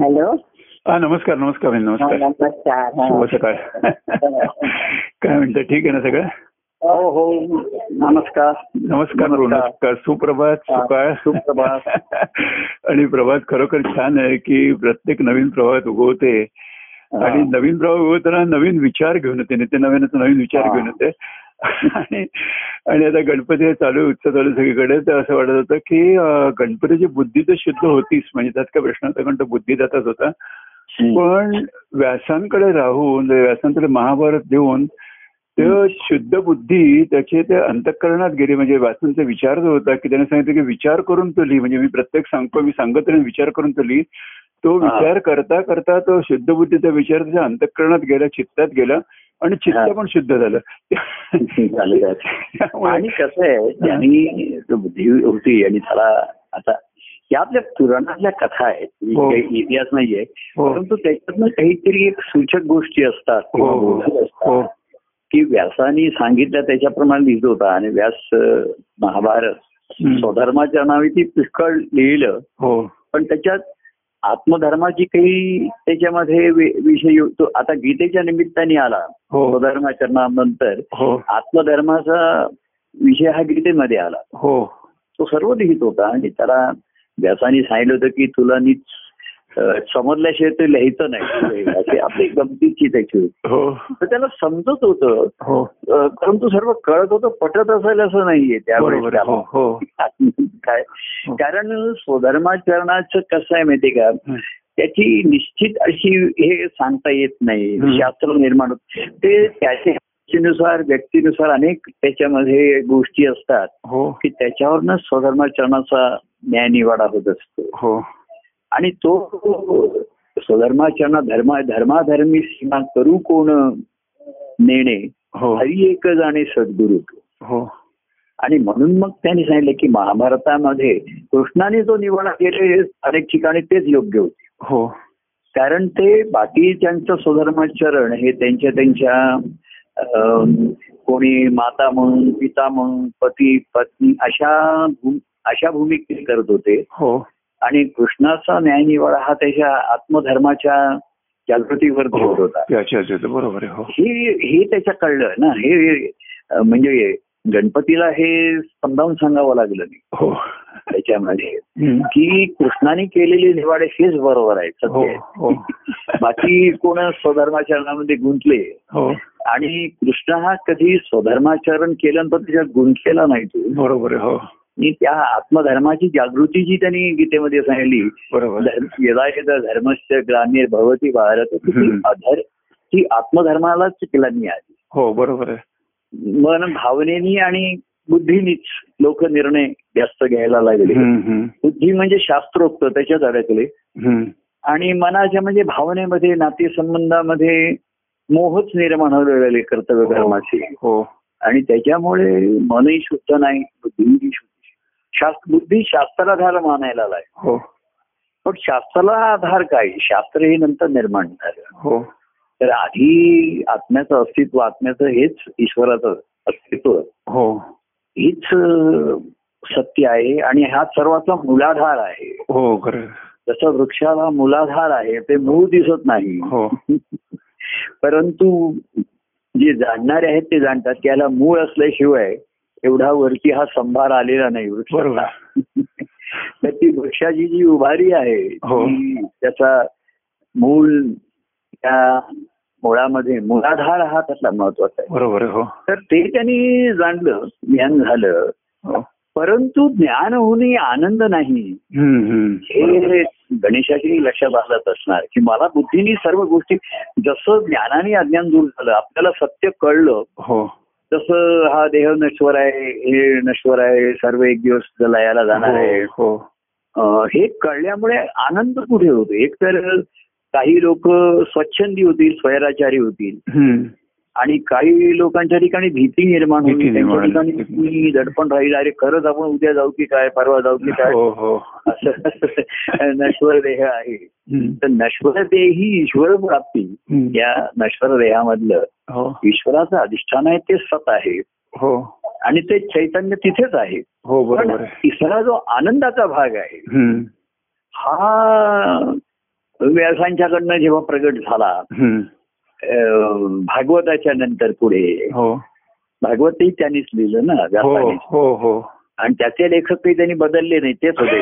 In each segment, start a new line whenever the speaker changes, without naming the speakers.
Hello.
हा नमस्कार नमस्कार नमस्कार.
नमस्कार.
शुभ सकाळ. काय म्हणतं ठीक आहे ना सगळं?
हो हो नमस्कार.
नमस्कार
नमस्कार.
सुप्रभात सुकाळ.
सुप्रभात.
आणि प्रभात खरोखर छान आहे की प्रत्येक नवीन प्रभात उगवते आणि नवीन प्रभात उगवताना नवीन विचार घेऊन येते नित्य नवीन नवीन विचार. घेऊन येते. आणि आणि आता गणपती चालू उत्सव चालू सगळीकडे तर असं वाटत होतं की गणपतीची बुद्धी तर शुद्ध होतीच. म्हणजे त्यात काय प्रश्न होता कारण तो बुद्धिदाताच होता. पण व्यासांकडे राहून व्यासांकडे महाभारत देऊन ते शुद्ध बुद्धी त्याचे ते अंतःकरणात गेली. म्हणजे व्यासांचा विचार जो होता की त्याने सांगितलं की विचार करून तो लिही. म्हणजे मी प्रत्येक सांगतो मी सांगत राहीन विचार करून तो लिही. तो. विचार करता करता तो शुद्ध बुद्धीचा विचार त्याच्या अंतःकरणात गेला चित्तात गेला. आणि चित्त. पण शुद्ध झालं.
आणि कसं आहे त्यांनी बुद्धी होती आणि त्याला आता या आपल्या पुराणातल्या कथा आहेत
हो.
काही इतिहास नाहीये
हो.
परंतु त्याच्यातनं काहीतरी एक सूचक गोष्टी असतात
हो
की व्यासानी सांगितलं त्याच्याप्रमाणे लिहित होता. आणि व्यास महाभारत. स्वधर्माच्या नावे ती पुष्कळ लिहिलं. पण त्याच्यात आत्मधर्माची काही त्याच्यामध्ये विषय तो आता गीतेच्या निमित्ताने आला.
हो.
स्वधर्माचरणानंतर
हो.
आत्मधर्माचा विषय हा गीतेमध्ये आला.
हो.
तो सर्व लिहित होता आणि त्याला व्यासाने सांगितलं होतं की तुला अं, समजल्याशिवाय ते लिहायचं नाही. अशी आपली गमतीची त्याची.
हो.
त्याला समजत होतं.
हो.
परंतु सर्व कळत होतं पटत असेल असं नाहीये त्यावेळेस.
हो हो.
काय. कारण स्वधर्माचरणाचं कसं आहे माहितीये का. त्याची निश्चित अशी हे सांगता येत नाही. शास्त्र निर्माण होत. ते त्याच्या नुसार व्यक्तीनुसार अनेक त्याच्यामध्ये गोष्टी असतात की त्याच्यावरनं स्वधर्माचरणाचा न्याय निवाडा होत असतो.
हो.
आणि तो स्वधर्माचरणा धर्मा धर्माधर्मी सीमा करू कोण नेणे
हो.
हरी एक जाणे सद्गुरु.
हो.
आणि म्हणून मग त्यांनी सांगितलं की महाभारतामध्ये कृष्णाने जो निवाडा केले अनेक ठिकाणी तेच योग्य होते.
हो.
कारण ते बाकी त्यांचं स्वधर्माचरण हे त्यांच्या त्यांच्या कोणी माता म्हणून पिता म्हणून पती पत्नी अशा अशा भूमिके करत होते.
हो.
आणि कृष्णाचा न्याय निवाडा हा त्याच्या आत्मधर्माच्या जागृतीवर होत
अच्छा, बरोबर हो.
हे हे त्याच्या कळलं ना. हे म्हणजे गणपतीला हे समजावून सांगावं लागलं नाही.
हो.
त्याच्यामध्ये. की कृष्णाने केलेले निवाडे हेच बरोबर आहे
हो
सत्य.
हो.
बाकी कोण स्वधर्माचरणामध्ये गुंतले?
हो.
आणि कृष्ण हा कधी स्वधर्माचरण केल्यानंतर त्याच्यात गुंतलेला नाही तो.
बरोबर हो.
आणि त्या आत्मधर्माची जागृती जी त्यांनी गीतेमध्ये सांगितली
बरोबर.
धर्मस्य ग्लामीर भवती भारत ती आत्मधर्मालाच ग्लानी आली.
हो बरोबर
मन भावनेनी आणि बुद्धीनीच लोक निर्णय जास्त घ्यायला लागले. बुद्धी म्हणजे शास्त्रोक्त त्याच्यात अडकले. आणि मनाच्या म्हणजे भावनेमध्ये नातेसंबंधामध्ये मोहच निर्माण झालेले कर्तव्य कर्माचे
हो
आणि त्याच्यामुळे मनही शुद्ध नाही बुद्धी शुद्ध शास्त्र बुद्धी शास्त्राधार मानायला लागली
हो.
पण शास्त्राला आधार काय? शास्त्र हे नंतर निर्माण झालं.
हो.
तर आधी आत्म्याचं अस्तित्व आत्म्याचं हेच ईश्वराचं अस्तित्व.
हो.
हीच सत्य आहे आणि हा सर्वाचा मुलाधार आहे.
हो खरं.
जसं वृक्षाला मुलाधार आहे ते मूळ दिसत नाही.
हो.
परंतु जे जाणणारे आहेत ते जाणतात की याला मूळ असल्याशिवाय एवढा वरती हा संभार आलेला नाही
बरोबर.
तर ती वृक्षाची जी उभारी आहे
हो.
त्याचा मूळ त्या मुळामध्ये मुळाधार हा त्यातला महत्त्वाचा आहे.
बरोबर हो.
तर ते त्यांनी जाणलं ज्ञान झालं.
हो.
परंतु ज्ञान होणे आनंद नाही. हे गणेशाची लक्षात आलंच असणार. की मला बुद्धीने सर्व गोष्टी जसं ज्ञानाने अज्ञान दूर झालं आपल्याला सत्य कळलं
हो.
तसं हा देह नश्वर आहे हे नश्वर आहे सर्व एक दिवस लयाला जाणार आहे.
हो
अं, हे कळल्यामुळे आनंद कुठे होतो? एक तर काही लोक स्वच्छंदी होतील स्वैराचारी होतील. आणि काही लोकांच्या ठिकाणी भीती निर्माण होईल त्यांच्या ठिकाणी दडपण राहील. अरे खरंच आपण उद्या जाऊ की काय? परवा जाऊ की काय?
हो हो.
असं नश्वर देह आहे. तर नश्वर देही ईश्वर प्राप्ती. या नश्वर देहामधलं
हो.
ईश्वराचं अधिष्ठान आहे ते सत आहे.
हो.
आणि ते चैतन्य तिथेच आहे.
हो बरोबर
तिसरा जो आनंदाचा भाग आहे. हा व्यासांच्याकडनं जेव्हा प्रगट झाला भागवताच्या नंतर पुढे.
हो.
भागवतही त्यांनीच लिहिलं ना
हो
व्यासाने
हो हो.
आणि त्याचे लेखक काही त्यांनी बदलले नाही तेच होते.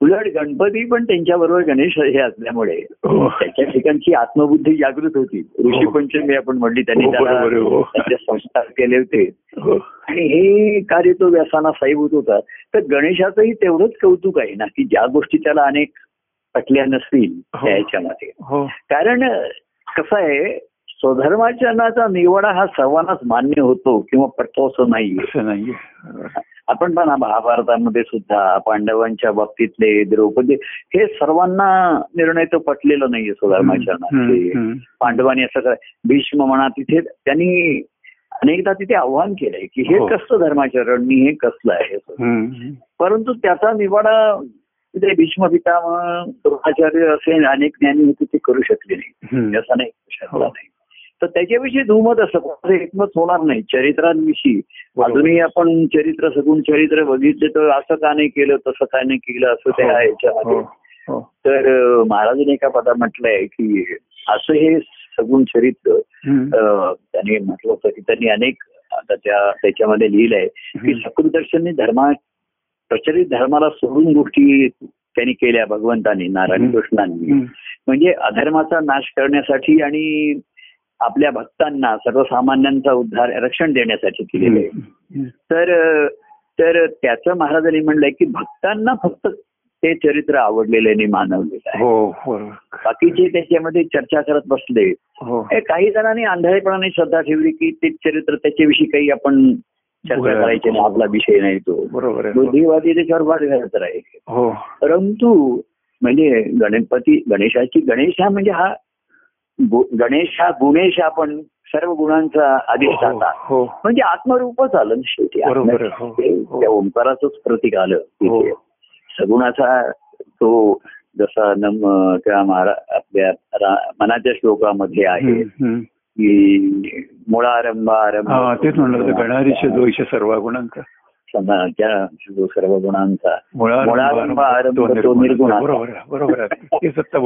उलट गणपती पण त्यांच्या बरोबर गणेश हे असल्यामुळे
हो.
त्याच्या ठिकाणची आत्मबुद्धी जागृत होती. ऋषी पंचमी आपण म्हणली त्यांनी
हो,
त्याला
हो.
संस्कार केले होते.
हो.
आणि हे कार्य तो व्यासाना साईभूत होता. तर गणेशाचंही तेवढंच कौतुक आहे ना की ज्या गोष्टी त्याला अनेक पटल्या नसतील
हो.
त्या याच्यामध्ये
हो.
कारण कसं आहे स्वधर्माचरणाचा निवडा हा सर्वांनाच मान्य होतो किंवा पटतो असं नाहीये. आपण पण महाभारतामध्ये सुद्धा पांडवांच्या बाबतीतले द्रौपदी हे सर्वांना निर्णय तो पटलेला नाहीये स्वधर्माचरणाचे. पांडवांनी असं काय भीष्म म्हणा तिथे त्यांनी अनेकदा तिथे आव्हान केलंय की हे
हो.
कसं धर्माचरण मी हे कसलं आहे. परंतु त्याचा निवाडा तिथे भीष्म पितामह द्रोणाचार्य असे अनेक ज्ञानी होते ते करू शकले नाही. त्याचा नाही शकला
हो.
नाही तर त्याच्याविषयी दुमत असं कोणाचं एकमत होणार नाही चरित्रांविषयी. अजूनही आपण चरित्र सगुण चरित्र बघितले तर असं का नाही केलं तसं का नाही केलं असं ते
हो.
आहे याच्यामध्ये
हो
तर महाराजांनी एका पदा म्हटलंय की असं हे सगुण चरित्र त्यांनी म्हटलं होतं की त्यांनी अनेक आता त्या त्याच्यामध्ये लिहिलंय की. सकृदर्शनने धर्मा प्रचलित धर्माला सोडून गोष्टी त्यांनी केल्या भगवंतांनी नारायण. कृष्णांनी. म्हणजे अधर्माचा नाश करण्यासाठी आणि आपल्या भक्तांना सर्वसामान्यांचा उद्धार रक्षण देण्यासाठी केलेलं. तर तर त्याचं महाराजांनी म्हणलंय की भक्तांना फक्त ते चरित्र आवडलेलं मानवलेलं आहे.
हो बरोबर
बाकीचे त्याच्यामध्ये चर्चा करत बसले.
हो.
हे काही जणांनी आंधळेपणाने श्रद्धा ठेवली की ते चरित्र त्याच्याविषयी काही आपण चर्चा. करायची नाही आपला विषय नाही तो
बरोबर आहे हो.
बुद्धिवादी त्याच्यावर वाद घालत राहील
हो
परंतु म्हणजे गणपती गणेशाची गणेश हा म्हणजे हा गणेश हा गुणेश आपण सर्व गुणांचा अधिष्ठाता
हो
म्हणजे आत्मरूपच आलं शेवटी
आहे, हो, हो.
त्या ओंकाराचंच प्रतीक आलं
हो.
तिथे सगुणाचा तो जसा नम त्या महारा आपल्या मनाच्या श्लोकामध्ये आहे. की मुळारंभ आरंभ.
तेच म्हणलं गणारीश दोष सर्व गुणांचा
सर्व गुणांचा
मुळारंभ
आरंभ
तो निर्गुण. बरोबर बरोबर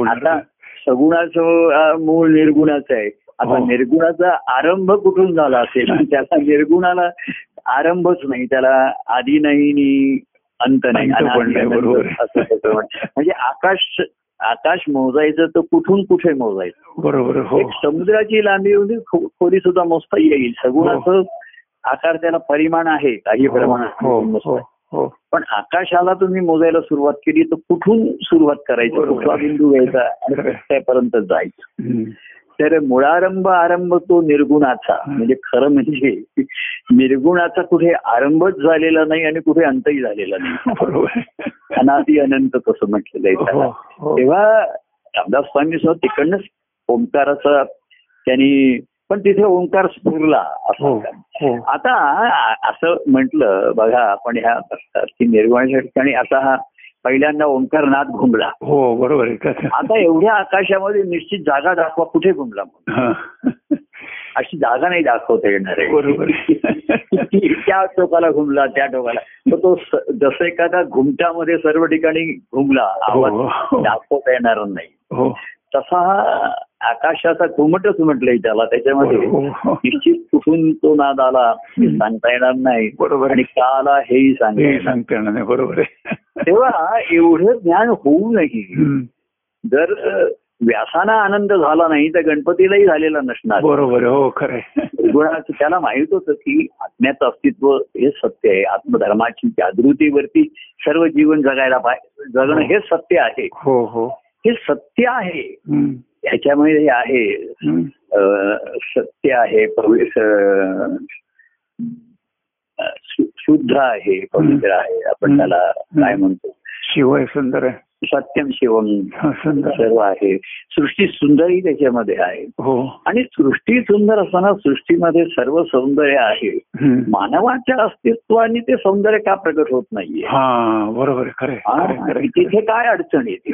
आता. सगुणाचं मूळ निर्गुणाचं आहे. आता
हो.
निर्गुणाचा आरंभ कुठून झाला असेल? त्याला निर्गुणाला आरंभच नाही. त्याला आधी नाही. अंत नाही. असं म्हणजे आकाश आकाश मोजायचं तर कुठून कुठे मोजायचं
बरोबर हो
समुद्राची लांबी खो- खोली सुद्धा मोजता येईल सगुणाचं आकार त्याला परिमाण आहे काही
हो
प्रमाणात
हो हो. हो
पण आकाशाला तुम्ही मोजायला सुरुवात केली तर कुठून सुरुवात करायची. कुठला बिंदू घ्यायचा आणि. त्यापर्यंत जायचं. तर मुळारंभ आरंभ तो निर्गुणाचा. म्हणजे खरं म्हणजे निर्गुणाचा कुठे आरंभच झालेला नाही आणि कुठे अंतही झालेला नाही.
बरोबर.
अनादि अनंत तसं म्हटलेलं आहे
हो हो.
तेव्हा रामदास स्वामी सुद्धा तिकडनंच ओंकाराचा त्यांनी पण तिथे ओंकार स्फुरला असं
हो
आता असं म्हटलं बघा आपण ह्या की निर्गुणाच्या ठिकाणी आता हा पहिल्यांदा ओंकार नाद घुमला.
हो बरोबर आहे.
आता एवढ्या आकाशामध्ये निश्चित जागा दाखवा कुठे घुमला?
हा.
अशी जागा नाही दाखवता येणार आहे.
बरोबर
त्या टोकाला घुमला त्या टोकाला. तर तो जसं एखादा घुमटामध्ये सर्व ठिकाणी घुमला
हो,
आवाज
हो.
दाखवता येणार नाही.
हो.
तसा हा आकाशाचा घुमटच म्हटलंय त्याला त्याच्यामध्ये.
हो, हो.
निश्चित कुठून तो नाद आला हे सांगता येणार नाही.
बरोबर.
आणि का आला हेही सांगता
हे
येणार नाही.
बरोबर आहे.
तेव्हा एवढं ज्ञान होऊनही
हम्म.
जर व्यासाना आनंद झाला नाही तर गणपतीलाही झालेला नसणार.
बरोबर हो खरं
गुणाचं त्याला माहीत होतं की आत्म्याचं अस्तित्व हे सत्य आहे. आत्मधर्माची जागृतीवरती सर्व जीवन जगायला पाहिजे जगणं हे सत्य आहे.
हो हो.
हे सत्य आहे. ह्याच्यामध्ये आहे. सत्य आहे शुद्ध आहे पवित्र आहे. आपण त्याला काय म्हणतो?
शिव आहे सुंदर आहे.
सत्यम शिवम. सर्व आहे सृष्टी सुंदरही त्याच्यामध्ये आहे
हो
आणि सृष्टी सुंदर असताना सृष्टीमध्ये सर्व सौंदर्य आहे. मानवाच्या अस्तित्वाने ते सौंदर्य का प्रगट होत नाहीये
हा बरोबर.
तिथे काय अडचण येते.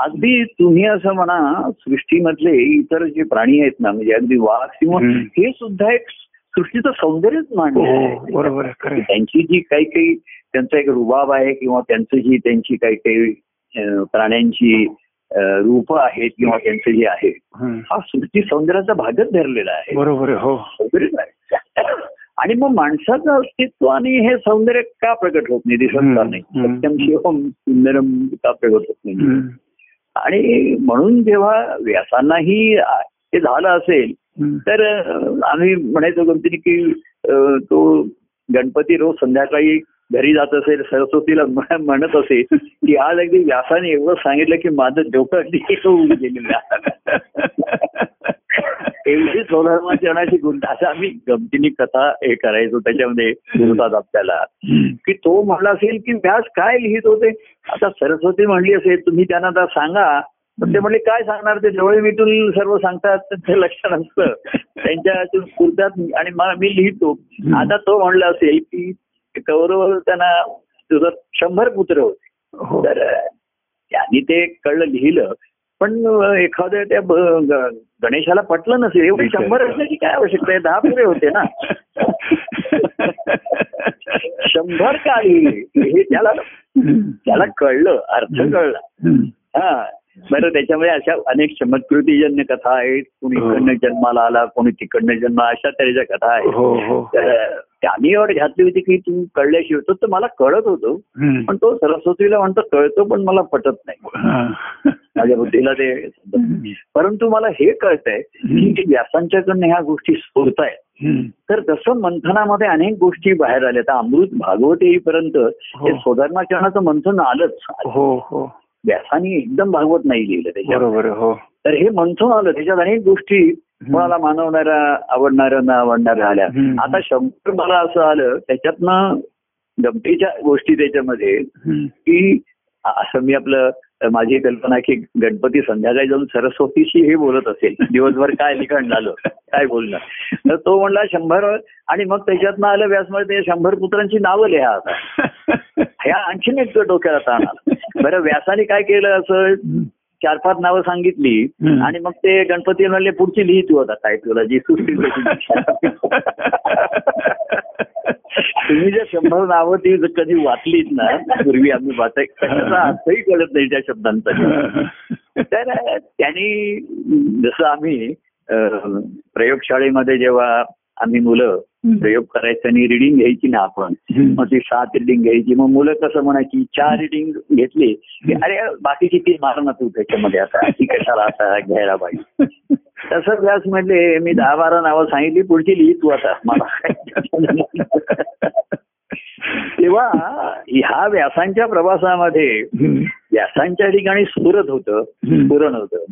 अगदी तुम्ही असं म्हणा सृष्टीमधले इतर जे प्राणी आहेत ना म्हणजे अगदी वाघ किंवा. हे सुद्धा एक सृष्टीचं सौंदर्यच मांडलं
हो बरोबर.
त्यांची जी काही काही त्यांचा एक रुबाब आहे किंवा त्यांचं जी त्यांची काही काही प्राण्यांची रूप आहेत किंवा त्यांचं जे आहे
हं.
सृष्टी सौंदर्याचा भागच धरलेला आहे
बरोबर हो.
आणि मग माणसाचं अस्तित्व आणि हे सौंदर्य का प्रकट होत नाही दिसत का नाही. सत्यम शिवम सुंदरम का प्रकट होत नाही. आणि म्हणून जेव्हा व्यासांनाही ते झालं असेल. तर आम्ही म्हणायचो गमतीने की तो गणपती रोज संध्याकाळी घरी जात असेल सरस्वतीला म्ह- म्हणत असेल की आज अगदी व्यासाने एवढं सांगितलं की माझं डोकं अगदी होऊन गेलेलं. एवढी स्वधर्माचरणाची गुंत असं आम्ही गमतीने कथा हे करायचो त्याच्यामध्ये बोलतात आपल्याला. की तो म्हणला असेल की व्यास काय लिहित होते? आता सरस्वती म्हणली असेल तुम्ही त्यांना आता सांगा. तर ते म्हणले काय सांगणार? ते डोळे मिटून सर्व सांगतात. ते लक्षात नसतं त्यांच्या आणि मला मी लिहितो. आता तो म्हणला असेल की कौरव त्यांना तुझं शंभर पुत्र होते.
हो.
तर त्यांनी ते कळलं लिहिलं. पण एखाद्या त्या गणेशाला पटलं नसेल एवढे शंभर असण्याची काय आवश्यकता आहे? दहा पुरे होते ना. शंभर का लिहिले हे त्याला त्याला कळलं अर्थ कळला.
हं.
बरं त्याच्यामध्ये अशा अनेक चमत्कृतीजन्य कथा आहेत. कोणी
हो.
इकडनं जन्माला आला कोणी तिकडनं जन्म अशा तऱ्हेच्या कथा आहेत.
हो.
तर त्यांनी एवढ घातली होती की तू कळल्याशिवाय तो तर मला कळत होतो.
हं.
पण तो सरस्वतीला म्हणतो कळतो पण मला पटत नाही.
हां.
माझ्या बुद्धीला ते परंतु मला हे कळतंय की व्यासांच्याकडनं ह्या गोष्टी सोडतायत.
हं.
तर तसं मंथनामध्ये अनेक गोष्टी बाहेर आल्या. तर अमृत भागवत येईपर्यंत
हो.
ते सुधारणाचरणाचं मंथन आलंच.
हो हो.
व्यासानी एकदम भागवत नाही लिहिलं
आहे, हो.
तर हे मंथन आलं. त्याच्यात अनेक गोष्टी कोणाला मानवणाऱ्या आवडणाऱ्या न आवडणाऱ्या आल्या. आता शंभर मला असं आलं त्याच्यातनं गमतीच्या गोष्टी त्याच्यामध्ये. की असं मी आपलं माझी कल्पना की गणपती संध्याकाळी जाऊन सरस्वतीशी हे बोलत असेल. दिवसभर काय लिखाण झालं काय बोलणं. तर तो म्हणला शंभर आणि मग त्याच्यातनं आलं व्यासमध्ये ते शंभर पुत्रांची नावं लिहा आता. ह्या आणखीन एक डोक्याला ताण आला. बरं व्यासाने काय केलं असं? चार पाच नावं सांगितली. आणि मग ते गणपती म्हणले पुढची लिही तू आता काय तुला जी सुटली तुम्ही जर शंभर नावं ती कधी वाचलीत ना पूर्वी आम्ही वाचाय अर्थही कळत नाही त्या शब्दांचा तर त्यांनी जसं आम्ही प्रयोगशाळेमध्ये जेव्हा आम्ही मुलं प्रयोग करायचं आणि रिडिंग घ्यायची ना आपण. मग ती सात रिडिंग घ्यायची. मग मुलं कसं म्हणायची चार रिडिंग घेतली की अरे बाकीची ती मार ना तू त्याच्यामध्ये आता ती कशाला आता घ्यायला पाहिजे. तसं व्यास म्हटले मी दहा बारा नावं सांगितली पुढची लिही तू आता. मला तेव्हा ह्या व्यासांच्या प्रवासामध्ये व्यासांच्या ठिकाणी सुरत होतं. पुरण होतं.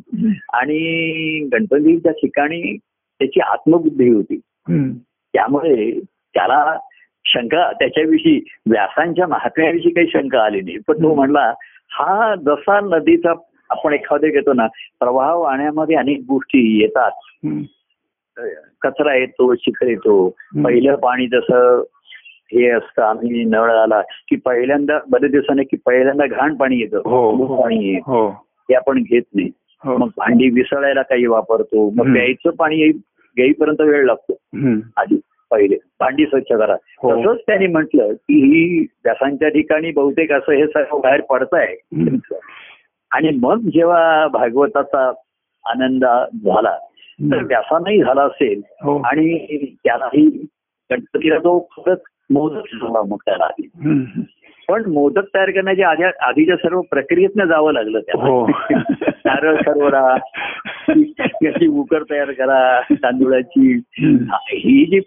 आणि गणपतीच्या ठिकाणी त्याची आत्मबुद्धी होती. त्यामुळे त्याला शंका त्याच्याविषयी व्यासांच्या महात्म्याविषयी काही शंका आली नाही. पण तो म्हणला हा जसा नदीचा आपण एखादे घेतो ना प्रवाह वाहण्यामध्ये अनेक गोष्टी येतात. कचरा येतो चिखल येतो. पहिलं पाणी जसं हे असतं आम्ही नळ आला की पहिल्यांदा बरेच दिवसाने की पहिल्यांदा घाण पाणी येतं.
हो, हो.
पाणी
हो.
ते आपण घेत नाही.
हो.
मग भांडी विसळायला काही वापरतो. मग. प्यायचं पाणी घेईपर्यंत वेळ लागतो. आधी पहिले भांडी स्वच्छ करा
हो.
तसंच त्यांनी म्हटलं की ही व्यासांच्या ठिकाणी बहुतेक असं हे सर्व बाहेर पडताय
हम्म.
आणि मग जेव्हा भागवताचा आनंद झाला तर व्यासांनाही झाला असेल
हो
आणि त्यालाही गणपतीला तो खरंच मोदक झाला मग त्याला. पण मोदक तयार करण्याच्या आधी आधीच्या सर्व प्रक्रियेतनं जावं लागलं
हो.
त्याला नारळ ठरवला याची उकर तयार करा तांदुळाची. ही जी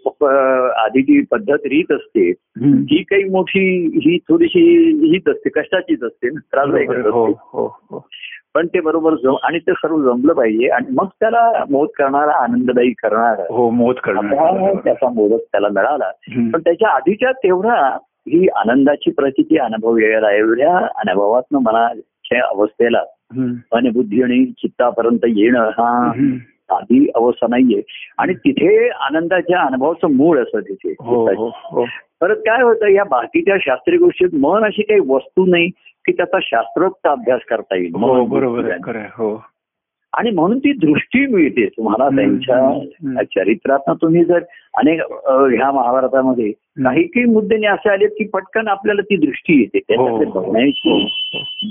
आधीची पद्धत रीत असते. ही काही मोठी ही थोडीशी हीच असते कष्टाचीच असते ना, त्रासदायकच
बरोबर. हो
असते
हो हो
पण ते बरोबर जम आणि ते सर्व जमलं पाहिजे आणि मग त्याला मोद करणारा आनंददायी करणारा
हो मोद करणार
त्याचा मोदक त्याला मिळाला. पण त्याच्या आधीच्या तेवढा ही आनंदाची प्रचिती अनुभव यायला एवढ्या अनुभवातनं मनाच्या अवस्थेला
हम्म.
मनबुद्धी आणि चित्तापर्यंत येणं हा. साधी अवस्था नाहीये आणि तिथे आनंदाच्या अनुभवाचं मूळ असं तिथे
हो हो हो
परत काय होतं या बाकीच्या शास्त्रीय गोष्टीत मन अशी काही वस्तू नाही की त्याचा शास्त्रोक्त अभ्यास करता येईल
बरोबर. हो
आणि म्हणून ती दृष्टी मिळते. तुम्हाला त्यांच्या. चरित्रात तुम्ही जर अनेक ह्या महाभारतामध्ये काही काही मुद्दे असे आले की पटकन आपल्याला ती दृष्टी येते. त्याच्याकडे
हो.
बघण्याची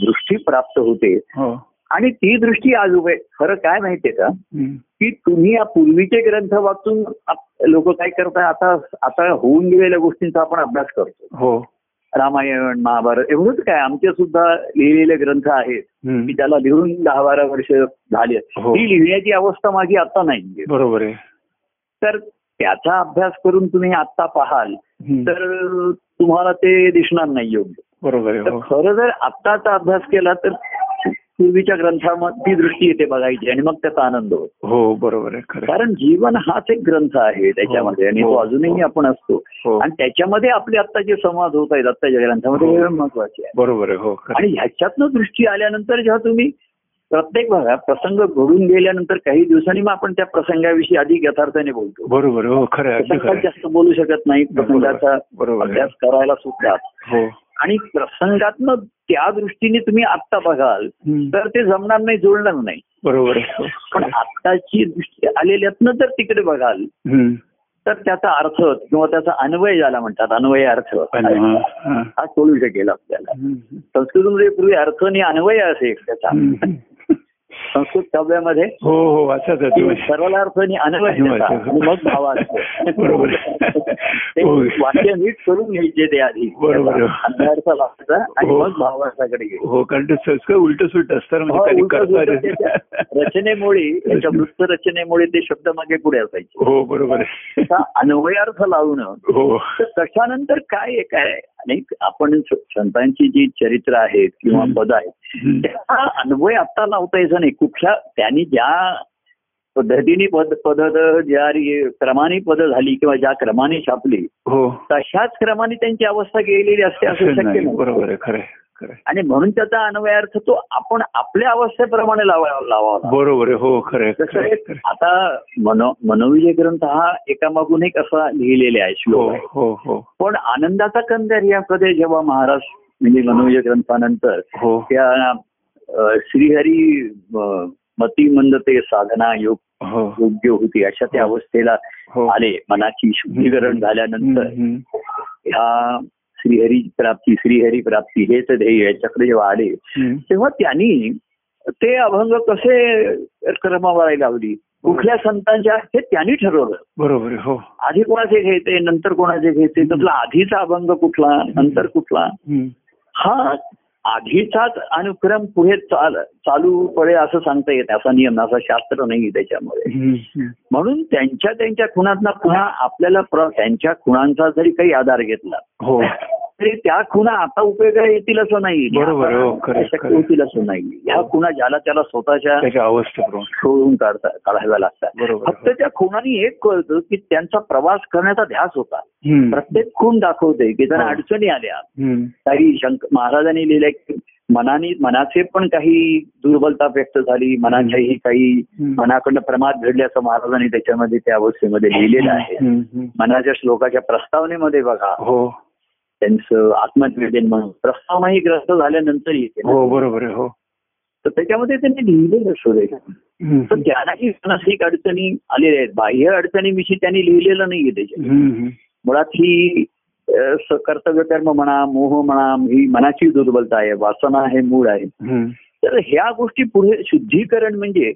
दृष्टी प्राप्त होते.
हो.
आणि ती दृष्टी आज उभे खरं काय माहितीये का. की तुम्ही या पूर्वीचे ग्रंथ वाचून लोक काय करताय? आता आता होऊन गेलेल्या गोष्टींचा आपण अभ्यास करतो.
हो.
रामायण महाभारत एवढंच काय आमचे सुद्धा लिहिलेले ग्रंथ आहेत. की त्याला लिहून दहा बारा वर्ष झाली
हो.
ती लिहिण्याची अवस्था माझी आता नाही
बरोबर आहे
तर त्याचा अभ्यास करून तुम्ही आता पाहाल. तर तुम्हाला ते दिसणार नाही योग्य
बरोबर हो
खरं जर आत्ताचा अभ्यास केला तर पूर्वीच्या ग्रंथामध्ये ती दृष्टी येते बघायची आणि मग त्याचा आनंद होतो
हो बरोबर आहे.
कारण जीवन हाच एक ग्रंथ आहे त्याच्यामध्ये आणि तो
हो.
अजूनही आपण असतो
हो
आणि त्याच्यामध्ये आपले आता जे संवाद होत आहेत आत्ताच्या ग्रंथामध्ये
हो.
हे महत्त्वाचे आहे
बरोबर आहे हो.
आणि ह्याच्यातनं दृष्टी आल्यानंतर जेव्हा तुम्ही प्रत्येक भागात प्रसंग घडून गेल्यानंतर काही दिवसांनी मग आपण त्या प्रसंगाविषयी अधिक यथार्थाने बोलतो
बरोबर हो खरं.
जास्त बोलू शकत नाही प्रसंगाचा अभ्यास करायला सुद्धा
हो
आणि प्रसंगातनं त्या दृष्टीने तुम्ही आत्ता बघाल. तर ते जमणार नाही जुळणार नाही
बरोबर
पण. आत्ताची दृष्टी आलेल्यातनं जर तिकडे बघाल. तर त्याचा अर्थ किंवा त्याचा अन्वय ज्याला म्हणतात अन्वय अर्थ
हा,
कळू शकेल आपल्याला. संस्कृतमध्ये पूर्वी अर्थ आणि अन्वय असे त्याचा. संस्कृत काव्यामध्ये
हो हो तुम्ही.
सरळ अर्थ आणि मग भावार्थ
बरोबर. हो.
वाक्य नीट करून घ्यायचे ते आधी.
बरोबर.
आणि
हो.
मग भावार्थाकडे
हो कारण ते संस्कृत उलट सुलट असतं ना, कधी
उलटं सुलटं
करता
त्याच्या रचनेमुळे त्याच्या वृत्त रचनेमुळे ते शब्द मागे पुढे असायचे.
हो बरोबर
अन्वयार्थ लावणं.
हो.
तर त्याच्यानंतर काय काय? अनेक आपण संतांची जी चरित्र आहेत किंवा. पद आहेत. त्याचा अन्वय आता लावता यायचा नाही कुठल्या त्यांनी ज्या पद्धतीने पद पद्धत ज्या क्रमाने पद झाली किंवा ज्या क्रमाने छापली
हो
तशाच क्रमाने त्यांची अवस्था गेलेली असते असं शक्य
बरोबर आहे खरं.
आणि म्हणून त्याचा अन्वयार्थ तो आपण आपल्या अवस्थेप्रमाणे लावा लावावा.
बरोबर हो खरं.
आता मनो मनोविजय ग्रंथ हा एकामागून एक असा लिहिलेले आहे
हो
श्लोक आहे.
हो हो.
पण आनंदाचा कंदर यामध्ये जेव्हा महाराज म्हणजे मनोविजय ग्रंथानंतर
हो.
त्या श्रीहरी मती मंदते साधना योग
हो.
योग्य होती अशा त्या अवस्थेला
हो.
आले. मनाची शुद्धीकरण झाल्यानंतर. ह्या श्रीहरी प्राप्ती श्रीहरी प्राप्ती हेच ध्येय याच्याकडे जेव्हा आले. तेव्हा त्यांनी ते अभंग कसे क्रमवारी लावली? कुठल्या संतांच्या? हे त्यांनी ठरवलं.
बरोबर हो.
आधी कोणाचे घ्यायचे? नंतर कोणाचे घ्यायचे? त्यातला आधीचा अभंग कुठला? नंतर कुठला. हा आधीचाच अनुक्रम पुढे चाल चालू पडेल असं सांगता येत असा नियम असा शास्त्र नाही
हम्म.
म्हणून त्यांच्या त्यांच्या खुणांना पुन्हा आपल्याला त्यांच्या खुणांचा जरी काही आधार घेतला
हो.
तरी त्या खुणा आता उपयोगा येतील असं नाही.
हो.
होतील असं नाही. ह्या खुणा ज्याला त्याला स्वतःच्या शोधून काढता काढाव्या लागतात. फक्त त्या खुणांनी एक कळतं की त्यांचा प्रवास करण्याचा ध्यास होता. प्रत्येक खूण दाखवते की त्यांना
हो.
अडचणी आल्या. काही शंक महाराजांनी लिहिलंय की मनाने मनाचे पण काही दुर्बलता व्यक्त झाली मनाच्याही काही. मनाकडनं प्रमाद घडल्याचं महाराजांनी त्याच्यामध्ये त्या अवस्थेमध्ये लिहिलेलं आहे. मनाच्या श्लोकाच्या प्रस्तावनेमध्ये बघा.
हो.
त्यांचं आत्मनिवेदन म्हणून प्रस्तावना ही ग्रस्त झाल्यानंतर येते.
हो बरोबर हो
तर त्याच्यामध्ये त्यांनी लिहिलेलं शोधे तर. ज्ञानाची मानसिक अडचणी आलेल्या आहेत बाह्य अडचणीविषयी त्यांनी लिहिलेलं नाहीये त्याच्यात
हम्म.
मुळात ही कर्तव्य कर्म म्हणा मोह म्हणा ही मनाची दुर्बलता आहे वासना हे मूळ आहे. तर ह्या गोष्टी पुढे शुद्धीकरण म्हणजे.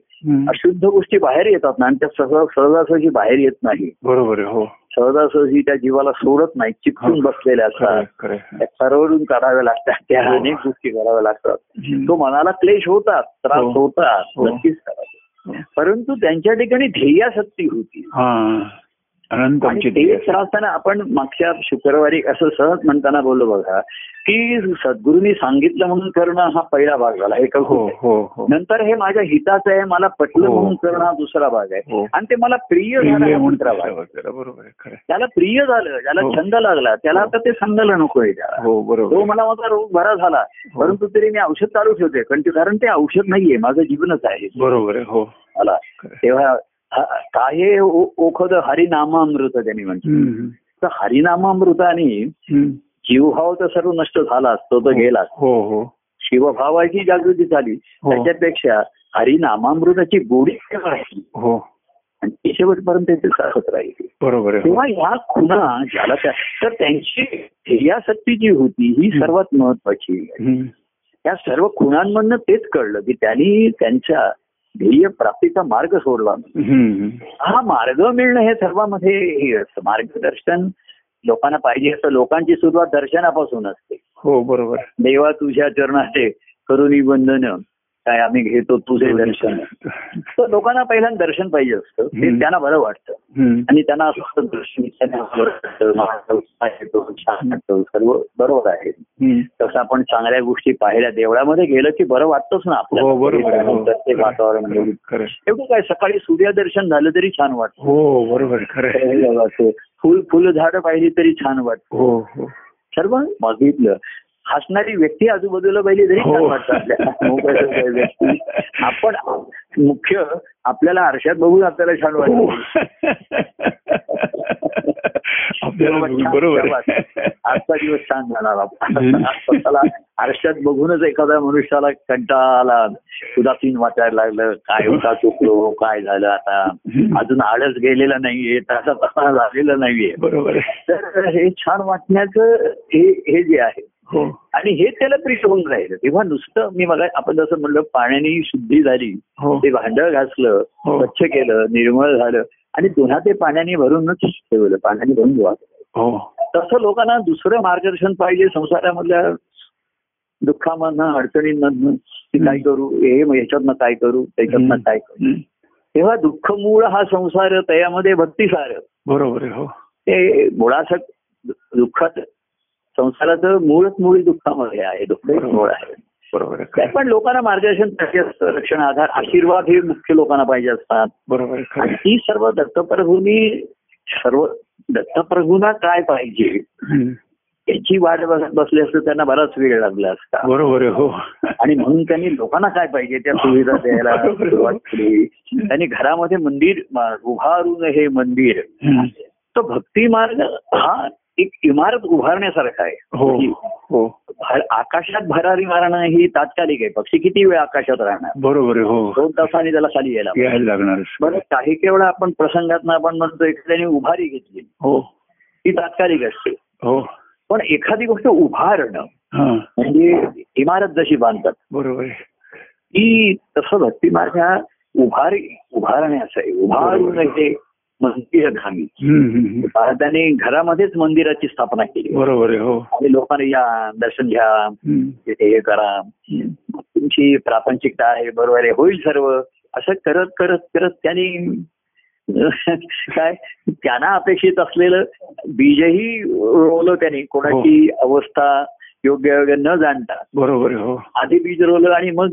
अशुद्ध गोष्टी बाहेर येतात ना आणि त्या सहज सहजासहजी बाहेर येत नाही
बरोबर हो
सहजासहजी त्या जीवाला सोडत नाही चिपकून बसलेल्या असतात. त्या सरवरून काढाव्या लागतात त्या
हो.
अनेक गोष्टी कराव्या लागतात. तो मनाला क्लेश होतात त्रास
हो.
होतात
हो.
नक्कीच करावे. परंतु त्यांच्या ठिकाणी ध्येयासक्ती होती
अनंत.
असताना आपण मागच्या शुक्रवारी असं सहज म्हणताना बोललो बघा की सद्गुरूंनी सांगितलं म्हणून करणं हा पहिला भाग झाला एक
हो हो हो
नंतर हे माझ्या हिताचं आहे मला पटलं
हो.
म्हणून करणं हा दुसरा भाग आहे
हो.
आणि ते मला प्रिय झालं हा
म्हणून त्याला बरोबर आहे आहे.
त्याला प्रिय झालं त्याला
हो.
छंद लागला त्याला आता ते सांगायला नकोय त्याला
हो बरोबर
तो
आहे.
मला माझा रोग बरा झाला. परंतु तरी मी औषध चालू ठेवते कारण ते- औषध नाहीये माझं जीवनच आहे
बरोबर आहे हो
मला
आहे.
तेव्हा हा- काय ओखद हरिनामामृत त्यांनी म्हटलं तर हरिनामामृताने. जीवभाव तर सर्व नष्ट झाला तो तर गेला शिवभावाची जागृती झाली. त्याच्यापेक्षा हरिनामामृताची गोडी राहिली आणि ती शेवटपर्यंत ते सारखत राहिली
बरोबर.
तेव्हा ह्या खुणा ज्याला त्या तर त्यांची ध्येयासक्ती जी होती ही सर्वात महत्वाची. या सर्व खुणांमधनं तेच कळलं की त्यांनी त्यांच्या ध्येय प्राप्तीचा मार्ग सोडला. हा मार्ग मिळणं हे सर्वांमध्ये हे असतं. मार्गदर्शन लोकांना पाहिजे असतं. लोकांची सुरुवात दर्शनापासून असते.
हो बरोबर.
देवा तुझ्या चरणाचे करुणी वंदन. काय आम्ही घेतो तुझे दर्शन. तर लोकांना पहिल्यांदा दर्शन पाहिजे असतं. ते. त्यांना बरं वाटतं. आणि त्यांना असं वाटतं दर्शन बरं छान वाटतं. सर्व बरोबर आहे. तसं आपण चांगल्या गोष्टी पाहिल्या देवळामध्ये गेलं की फुल वाटतच ना
हो हो.
आपल्याला ते वातावरण एवढं काय सकाळी सूर्यदर्शन झालं तरी छान वाटतं.
हो बरोबर खरं.
असं. फुल फुल झाडं पाहिली तरी छान वाटतं.
हो हो.
सर्व बघितलं. हसणारी व्यक्ती आजूबाजूला पाहिली तरी छान
हो.
वाटतं आपल्याला. व्यक्ती. आपण मुख्य आपल्याला आरशात बघून आपल्याला छान
हो.
वाटतं.
बरोबर.
आजचा दिवस छान जाणार. स्वतःला आरशात बघूनच एखाद्या मनुष्याला कंटाळा आला उदासीन वाटायला लागलं. काय होता चुकलो काय झालं आता? अजून आळस गेलेला नाहीये तसा तसा झालेला नाहीये.
बरोबर
तर हे छान वाटण्याचं हे हे जे आहे
हो
आणि हे त्याला प्रिय होऊन राहिलं. तेव्हा नुसतं मी मला आपण जसं म्हणलं पाण्याने शुद्धी झाली
हो.
ते भांडं घासलं
हो.
स्वच्छ केलं निर्मळ झालं आणि पुन्हा ते पाण्याने भरूनच ठेवलं पाण्याने भरून
हो.
तसं लोकांना दुसरं मार्गदर्शन पाहिजे संसारामधल्या दुःखामधनं अडचणींमधनं की काय करू हे ह्याच्यातनं काय करू त्याच्यातनं. काय करू. तेव्हा दुःख मूळ हा संसार त्यामध्ये भक्तिसार.
बरोबर हो.
ते मुळासक दुःखात संसाराचं मूळच मुळी दुःखामध्ये आहे दुःख मूळ आहे.
बरोबर
पण लोकांना मार्गदर्शन पाहिजे असतं रक्षण आधार आशीर्वाद हे मुख्य लोकांना पाहिजे असतात.
बरोबर.
ती सर्व दत्तप्रभूंनी सर्व दत्तप्रभूंना काय पाहिजे. याची वाट बघत बसले असते त्यांना बराच वेळ लागला असता.
बरोबर हो.
आणि म्हणून त्यांनी लोकांना काय पाहिजे? त्या सुविधा द्यायला
बरोबर.
सुरुवात केली. त्यांनी घरामध्ये मंदिर उभारून हे मंदिर. तो भक्ती मार्ग हा एक इमारत उभारण्यासारखा आहे.
हो
ही. भर- आकाशात भरारी मारणं ही तात्कालिक आहे. पक्षी किती वेळ आकाशात राहणार?
बरोबर आहे हो.
दोन तासांनी त्याला खाली यायला.
यायला लागणार.
बरं काही केवळ आपण प्रसंगात आपण म्हणतो एखाद्याने उभारी घेतली.
हो.
ती तात्कालिक असते.
हो.
पण एखादी गोष्ट उभारणं म्हणजे इमारत जशी बांधतात
बरोबर
ती तसं भक्ती हा उभारी उभारण्याचं आहे. उभारून मंदिर धामी. भारताने घरामध्येच मंदिराची स्थापना केली.
बरोबर आहे हो.
आणि लोकांना या दर्शन घ्या. तिथे हे करा. तुमची प्रापंचिकता आहे बरोबर आहे होईल सर्व. असं करत करत करत त्यांनी काय त्यांना अपेक्षित असलेलं बीजही रोवलं त्यांनी. कोणाची अवस्था योग्य योग्य न जाणता.
बरोबर हो.
आधी बीज रोवलं आणि मग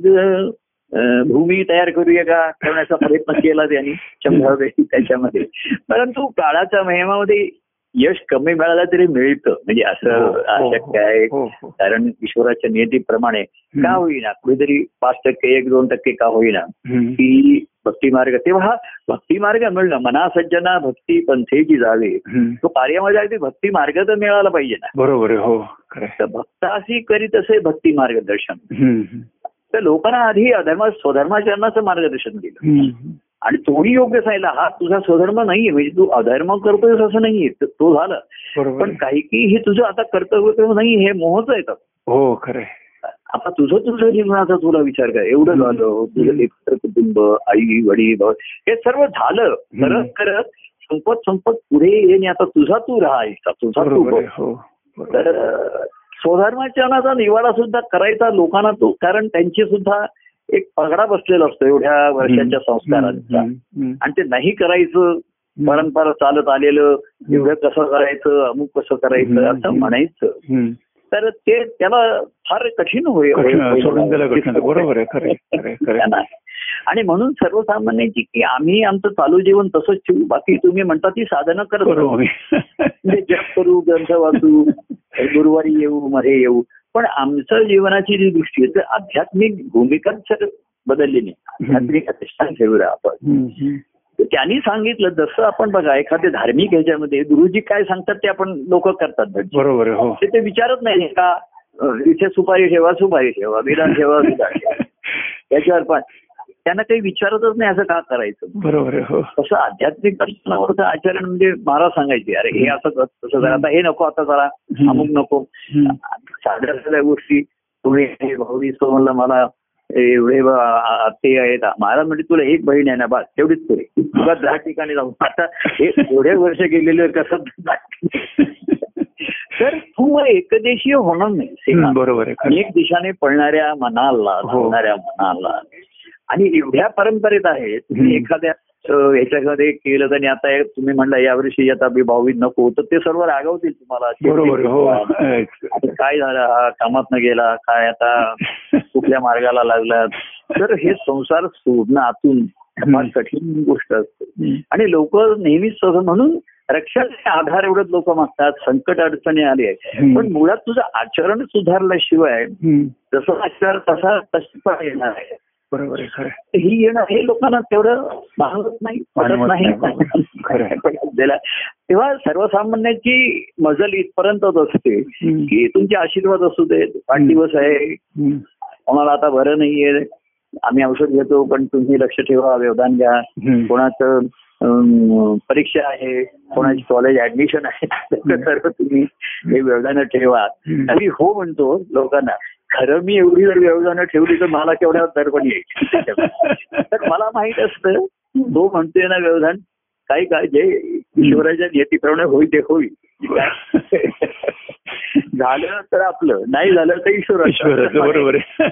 भूमी तयार करूया का करण्याचा प्रयत्न केला त्यांनी शंभर वेळी त्याच्यामध्ये परंतु काळाच्या महिमामध्ये यश कमी मिळालं तरी मिळतं म्हणजे
हो,
असं
हो,
अशक्य आहे
हो, हो.
कारण ईश्वराच्या नियतीप्रमाणे का. होईना कुठेतरी पाच टक्के एक दोन टक्के का होईना. की भक्ती मार्ग तेव्हा हा भक्ती मार्ग मिळणं मना सज्जना भक्ती पंथेची जावे. तो कार्यामध्ये अगदी भक्ती मार्ग तर मिळाला पाहिजे ना
बरोबर आहे हो आहे.
भक्ताशी करीत असे भक्ती मार्गदर्शन. तर लोकांना आधी अधर्म स्वधर्माचरणाचं मार्गदर्शन दिलं
हम्म.
आणि तोही योग्य सांगितलं हा तुझा स्वधर्म नाहीये. म्हणजे तू अधर्म करतोयस असं नाहीये. त- झालं. पण. काही की हे तुझं आता कर्तव्य नाही हे मोहच येतं
हो खरं.
आता तुझं तुझं जीवनाचा तुला विचार कर. एवढं झालं तुझं एकत्र कुटुंब आई वडील भाऊ हे सर्व झालं. करत करत संपत संपत पुढे येणे आता तुझा तू राहायचा तुझा तू
हो.
तर स्वधर्माचरणाचा निवाडा सुद्धा करायचा लोकांना तो कारण त्यांची सुद्धा एक पगडा बसलेला असतो एवढ्या वर्षाच्या संस्कारांचा. आणि ते नाही करायचं परंपरा चालत आलेलं एवढं कसं करायचं अमुक कसं करायचं असं म्हणायचं. तर ते त्याला फार कठीण होईल.
बरोबर आहे
आणि म्हणून सर्वसामान्यांची की आम्ही आमचं चालू जीवन तसंच ठेवू बाकी तुम्ही म्हणता ती साधनं करत म्हणजे जप करू ग्रंथ वाचू गुरुवारी येऊ मध्ये येऊ. पण आमचं जीवनाची जी दृष्टी आहे तर आध्यात्मिक भूमिकाच सर बदलली नाही. आध्यात्मिक अधिष्ठान ठेवू आपण. त्यांनी सांगितलं जसं आपण बघा एखाद्या धार्मिक ह्याच्यामध्ये गुरुजी काय सांगतात ते आपण लोक करतात.
बरोबर हो.
ते विचारत नाही का इथे सुपारी ठेवा सुपारी ठेवा विधान ठेवा विधान ठेवा. त्याच्यावर पण त्यांना काही विचारतच नाही असं का करायचं?
बरोबर हो.
तसं आध्यात्मिक दर्शनावरचं आचरण म्हणजे महाराज सांगायचे अरे हे असं तसं कर. आता हे नको आता जरा. अमुक नको. साध्या साध्या गोष्टी तुम्ही भाऊनी म्हणलं मला एवढे ब- आत्ते आहेत. महाराज म्हणजे तुला एक बहीण आहे ना बस तेवढीच पुरे तुला दहा ठिकाणी जाऊन आता हे एवढे वर्ष गेलेले कसं तर तू एकदेशीय होणार नाही.
बरोबर.
अनेक दिशाने पळणाऱ्या मनाला
हो.
धावणाऱ्या मनाला आणि एवढ्या परंपरेत आहेत तुम्ही. एखाद्या ह्याच्यामध्ये केलं तर आणि आता तुम्ही म्हणलं यावर्षी आता मी भाऊबीज नको तर ते सर्व रागवतील तुम्हाला.
हो.
काय झालं? हा कामात न गेला. काय आता? कुठल्या मार्गाला लागला तर हे संसार सोडणं आतून फार कठीण गोष्ट असते. आणि लोक नेहमीच म्हणून रक्षण आधार एवढंच लोक मागतात. संकट अडचणी आली आहे. पण मुळात तुझं आचरण सुधारल्याशिवाय. जसं आचार तसा तशी पण येणार आहे.
बरोबर आहे खरं
ही येणं हे लोकांना तेवढं भागवत नाही
जाणवत
नाही.
खरं आहे.
तेव्हा सर्वसामान्याची मजल इथपर्यंतच असते. की तुमचे आशीर्वाद असू देत वाढदिवस आहे. कोणाला आता बरं नाहीये आम्ही औषध घेतो पण तुम्ही लक्ष ठेवा व्यवधान घ्या. कोणाचं परीक्षा आहे कोणाची कॉलेज ऍडमिशन आहे सर्व तुम्ही हे व्यवधान ठेवा. आणि हो म्हणतो लोकांना खरं मी एवढी जर व्यवधानं ठेवली तर मला केवढ्या दरपण येईल. तर मला माहीत असतं तो म्हणतोय ना व्यवधान काही काय जे ईश्वराच्या नियतीप्रमाणे होईल ते होईल. झालं तर आपलं नाही झालं तर
ईश्वराचं. बरोबर आहे.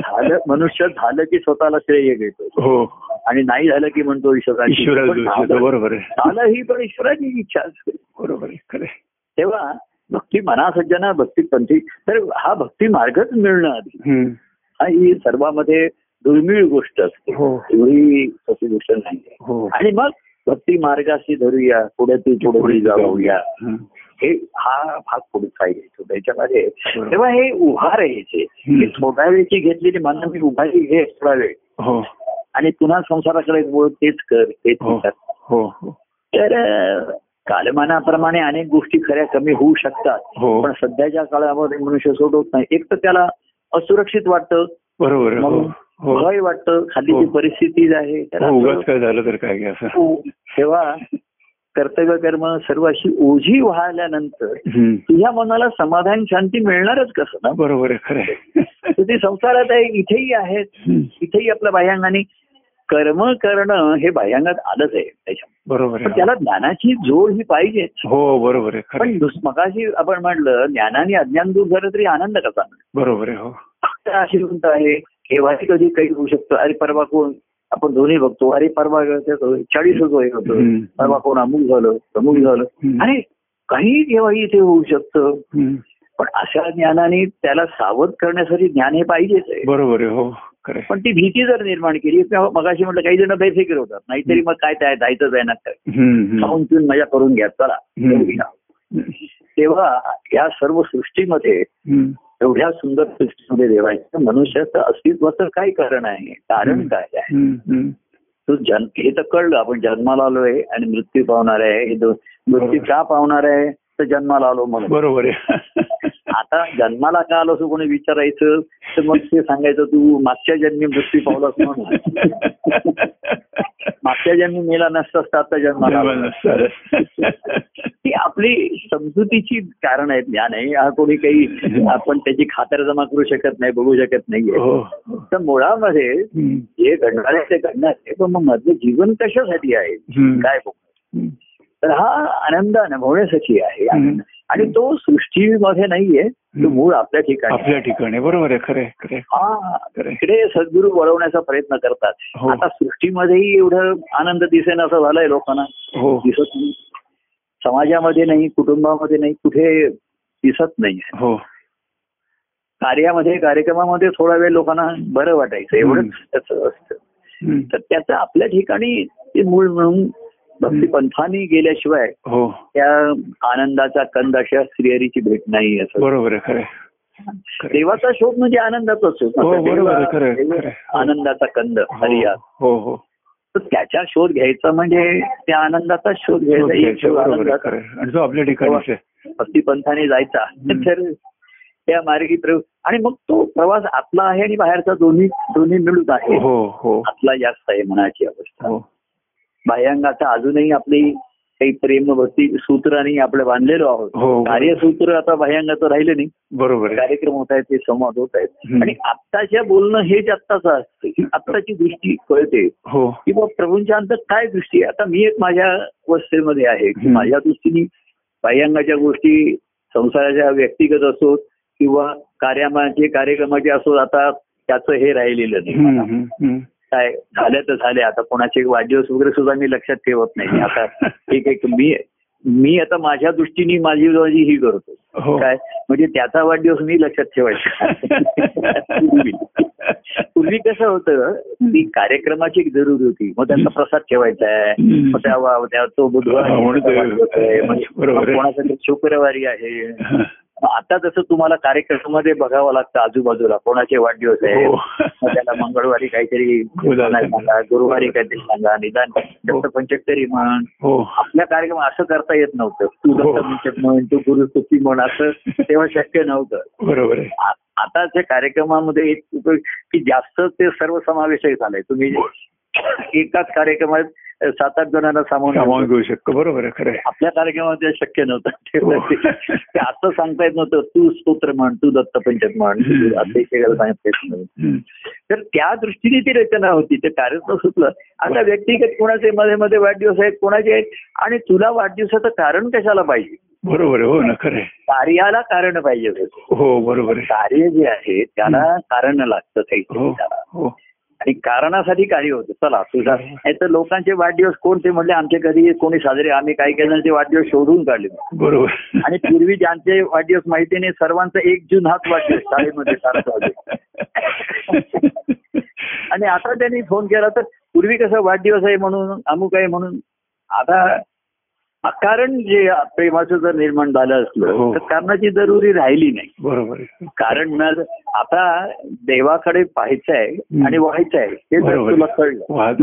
झालं मनुष्य झालं की स्वतःला श्रेय घेतो
हो.
आणि नाही झालं की म्हणतो ईश्वराची. पण
बरोबर आहे.
झालं ही पण ईश्वराची इच्छा असते.
बरोबर.
तेव्हा भक्ती मनासज्जना भक्ती पंथी तर हा भक्ती मार्गच मिळणं आधी. हा ही सर्वांमध्ये दुर्मिळ गोष्ट असते.
हो.
एवढी सोपी गोष्ट नाही
हो.
आणि मग भक्ती मार्गाशी धरूया पुढे ती पुढे जाऊया. हे हा भाग पुढे पाहिजे. तो त्याच्यामध्ये. तेव्हा हे
हम्म.
की थोड्या वेळची घेतलेली मना मी उभारी घे थोडा वेळ.
हो.
आणि पुन्हा संसाराकडे तेच कर तेच कर. तर कालमानाप्रमाणे अनेक गोष्टी खऱ्या कमी होऊ शकतात.
हो.
पण सध्याच्या काळामध्ये मनुष्य सोडवत नाही. एक तर त्याला असुरक्षित वाटतं.
बरोबर. हो हो.
भय वाटतं. खाली. जी परिस्थिती आहे
झालं तर काय
तेव्हा कर्तव्य कर्म सर्व अशी ओझी वाहल्यानंतर. तुझ्या मनाला समाधान शांती मिळणारच कसं ना?
बरोबर आहे खरं
ते संसारात आहे इथेही आहेत. इथेही आपल्या बाह्यांगाने कर्म करणं हे बाह्यांगात आलंच आहे त्याच्या
बरोबर
पण त्याला ज्ञानाची जोड ही पाहिजेच
हो बरोबर आहे
पण मगाशी आपण म्हटलं ज्ञानाने अज्ञान दूर झालं तरी आनंद कसा?
बरोबर आहे हो.
फक्त आशीर्वाद आहे? केव्हाही कधी काही होऊ शकतं? अरे परवा कोण? आपण दोन्ही बघतो. अरे परवा चाळीस होतो हे होतं. परवा कोण अमुक झालं तमुक झालं. अरे काही केव्हाही इथे होऊ शकतं. पण अशा ज्ञानाने त्याला सावध करण्यासाठी ज्ञान हे पाहिजेच आहे.
बरोबर आहे हो.
पण ती भीती जर निर्माण केली किंवा मगाशी म्हटलं काही जण बेफिकीर होतात. नाहीतरी मग काय त्या जायचंच आहे ना. खाऊन पिऊन मजा करून घ्या चला. तेव्हा या सर्व सृष्टीमध्ये. एवढ्या सुंदर सृष्टीमध्ये देवायचं मनुष्याचं अस्तित्वाचं काय कारण आहे? कारण काय आहे. तो जन्म हे तर कळलं आपण जन्माला आलोय आणि मृत्यू पावणार आहे हे दो- मृत्यू का पावणार आहे? जन्माला आलो म्हणून.
बरोबर आहे.
आता जन्माला का आलो असं कोणी विचारायचं? तर मग ते सांगायचं तू मागच्या जन्मी मृत्यू पावलास म्हणून. मागच्या जन्मी मेला नसतास तर आता जन्माला. ही आपली समजुतीची कारण आहेत. ज्ञान आहे. हा कोणी काही आपण त्याची खातर जमा करू शकत नाही बघू शकत नाहीये.
हो
तर मुळामध्ये. जे घडणार आहे ते घडणार आहे. पण मग मधलं जीवन कशासाठी आहे. काय बघ. तर हा आनंद अनुभवण्यासाठी आहे. आणि तो सृष्टीमध्ये नाहीये तो. मूळ आपल्या ठिकाणी.
आपल्या ठिकाणी बरोबर आहे खरं.
हा. इकडे सद्गुरू वळवण्याचा प्रयत्न करतात
हो.
आता सृष्टीमध्येही एवढं आनंद दिसेन असं झालंय लोकांना
हो
दिसत नाही समाजामध्ये नाही कुटुंबामध्ये नाही कुठे दिसत नाही
हो
कार्यामध्ये कार्यक्रमामध्ये थोडा वेळ लोकांना बरं वाटायचं एवढंच त्याचं असतं. तर त्याचं आपल्या ठिकाणी ते मूळ म्हणून भक्ती पंथाने गेल्याशिवाय
हो.
त्या आनंदाचा कंद अशा श्रीहरीची भेट नाही असं.
बरोबर आहे.
देवाचा शोध म्हणजे आनंदाचाच शोध
हो.
आनंदाचा कंद हरिया
हो हो.
तर त्याचा शोध घ्यायचा म्हणजे त्या आनंदाचा शोध घ्यायचा आनंदाचा
जो आपल्या
भक्ती पंथाने जायचा. तर त्या मार्गी प्रयोग आणि मग तो प्रवास आतला आहे आणि बाहेरचा दोन्ही दोन्ही मिळून आहे.
हो हो.
आतला जास्त आहे मनाची अवस्था.
हो
बाह्यांगाचा अजूनही आपली काही प्रेम भक्ती सूत्राने आपलं बांधलेलो आहोत.
हो
कार्यसूत्र आता बाह्यांगाचं राहिलं नाही.
बरोबर
कार्यक्रम होत आहेत ते संवाद होत आहेत. आणि आत्ताच्या बोलणं हेच आत्ताचं असतं. आत्ताची दृष्टी कळते.
हो.
की बा प्रभूंच्या अंतर काय दृष्टी आहे? आता मी एक माझ्या अवस्थेमध्ये आहे. की. माझ्या दृष्टीने बाह्यांगाच्या गोष्टी संसाराच्या व्यक्तिगत असोत किंवा कार्यामाचे कार्यक्रमाचे असोत आता त्याचं हे राहिलेलं नाही. काय झाल्या तर झाल्या आता कोणाचे वाढदिवस वगैरे सुद्धा मी लक्षात ठेवत नाही. आता एक एक मी मी आता माझ्या दृष्टीने माझी माझी ही करतो.
हो.
काय? म्हणजे त्याचा वाढदिवस मी लक्षात ठेवायचा. पूर्वी. कसं होतं की कार्यक्रमाची जरूर होती. मग त्यांचा प्रसाद ठेवायचा आहे. मग त्या तो बुधवार
ते-
आहे.
आहे.
तरी शुक्रवारी आहे? आता जसं तुम्हाला कार्यक्रमामध्ये बघावं लागतं आजूबाजूला कोणाचे वाढदिवस आहे
हो.
त्याला मंगळवारी काहीतरी
हो,
सांगा गुरुवारी काहीतरी सांगा निदान दत्त पंचकरी म्हण.
हो.
आपल्या कार्यक्रम असं करता येत नव्हतं. तू
हो.
दत्त पंचक म्हण तू गुरुस्तुती म्हण असं तेव्हा शक्य नव्हतं.
बरोबर
आताच्या कार्यक्रमामध्ये एक की जास्त ते सर्वसमावेशक झालंय. तुम्ही एकाच कार्यक्रमात सात आठ जणांना सामावून
सामावून
घेऊ
शकतो. बरोबर आहे खरं.
आपल्या कार्यक्रमामध्ये शक्य नव्हतं.
हो.
ते असं सांगता येत नव्हतं तू स्तोत्र म्हण तू दत्तपंचक म्हण. अतिशय सांगता येत
हम्म.
तर त्या दृष्टीने ती रचना होती. ते कार्यक्रम सुचलं आता व्यक्तिगत कोणाचे मध्ये मध्ये वाढदिवस आहेत कोणाचे आहेत? आणि तुला वाढदिवसाचं कारण कशाला पाहिजे?
बरोबर हो ना खरं.
कार्याला कारण पाहिजे.
हो बरोबर
कार्य जे आहे त्याला कारण लागतं
हो
त्याला.
हो.
आणि कारणासाठी कार्य होतं. चला तुझा नाही तर लोकांचे वाढदिवस कोण ते म्हणले आमचे कधी कोणी साजरे आम्ही काही काही जणांचे वाढदिवस शोधून काढले.
बरोबर.
आणि पूर्वी ज्यांचे वाढदिवस माहिती नाही सर्वांचा एक जून हाच वाढदिवस शाळेमध्ये सारखा. आणि आता त्यांनी फोन केला तर पूर्वी कसं वाढदिवस आहे म्हणून अमुक आहे म्हणून. आता कारण जे प्रेमाचं जर निर्माण झालं
हो.
असलं तर कारणाची जरुरी राहिली नाही.
बरोबर
कारण आता देवाकडे पाहायचं आहे आणि व्हायचं आहे हे जर तुला. कळलं.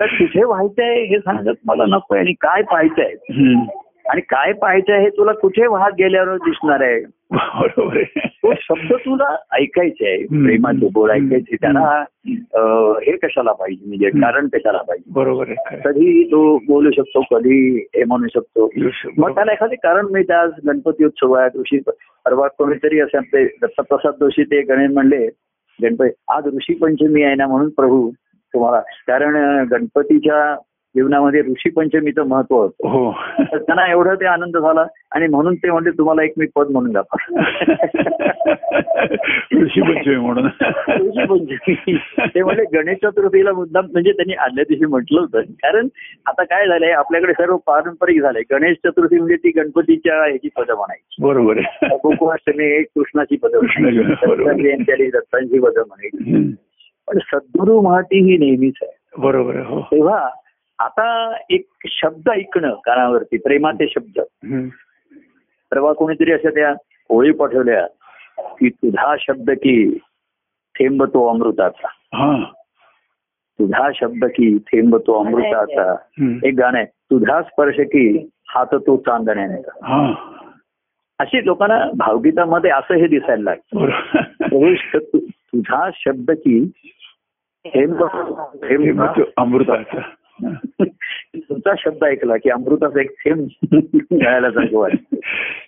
तर कुठे व्हायचं आहे हे सांगत मला नको आणि काय पाहायचं आहे
हम्म.
आणि काय पाहायचं आहे हे तुला कुठे वाहत गेल्यावर दिसणार आहे?
बरोबर
तो शब्द तुला ऐकायचे आहे. प्रेमाचे बोल ऐकायचे त्याला अं, हे कशाला पाहिजे? म्हणजे. कारण कशाला पाहिजे?
बरोबर आहे.
कधी तो बोलू शकतो कधी हे म्हणू शकतो. मग त्याला एखादे कारण मिळते. आज गणपती उत्सव आहे ऋषी परवा कोणीतरी असे आपले दत्तप्रसाद जोशी ते गणेश म्हणले गणपती आज ऋषी पंचमी आहे ना म्हणून प्रभू तुम्हाला. कारण गणपतीच्या जीवनामध्ये ऋषी पंचमीचं महत्त्व होतं
हो.
तर त्यांना एवढं ते आनंद झाला आणि म्हणून ते म्हणले तुम्हाला एक मी पद म्हणून दाखवा
ऋषी पंचमी म्हणून.
ऋषी पंचमी. ते म्हणले गणेश चतुर्थीला मुद्दाम म्हणजे त्यांनी आदल्या दिवशी म्हटलं होतं. कारण आता काय झालंय आपल्याकडे सर्व पारंपरिक झालंय. गणेश चतुर्थी म्हणजे ती गणपतीच्या ह्याची पदं म्हणायची.
बरोबर आहे.
गोकुळाष्टमी एक कृष्णाची पदं म्हणायची. दत्तांची पदं म्हणायची. पण सद्गुरू महाटी ही नेहमीच आहे.
बरोबर हो.
तेव्हा आता एक शब्द ऐकणं कानावरती प्रेमाचे शब्द. परवा कोणीतरी अशा त्या होळी पाठवल्या की तुझा शब्द की थेंब तो अमृताचा.
हा.
तुझा शब्द की थेंब तो अमृताचा. एक गाणं आहे तुझा स्पर्श की हात तो चांदण्याने.
हा.
अशी लोकांना भावगीतामध्ये असं हे दिसायला लागतं. तुझा शब्द की थेंब थेंब
अमृताचा.
तुमचा शब्द ऐकला की अमृताचा एक थेंब मिळायला सारखं वाटतं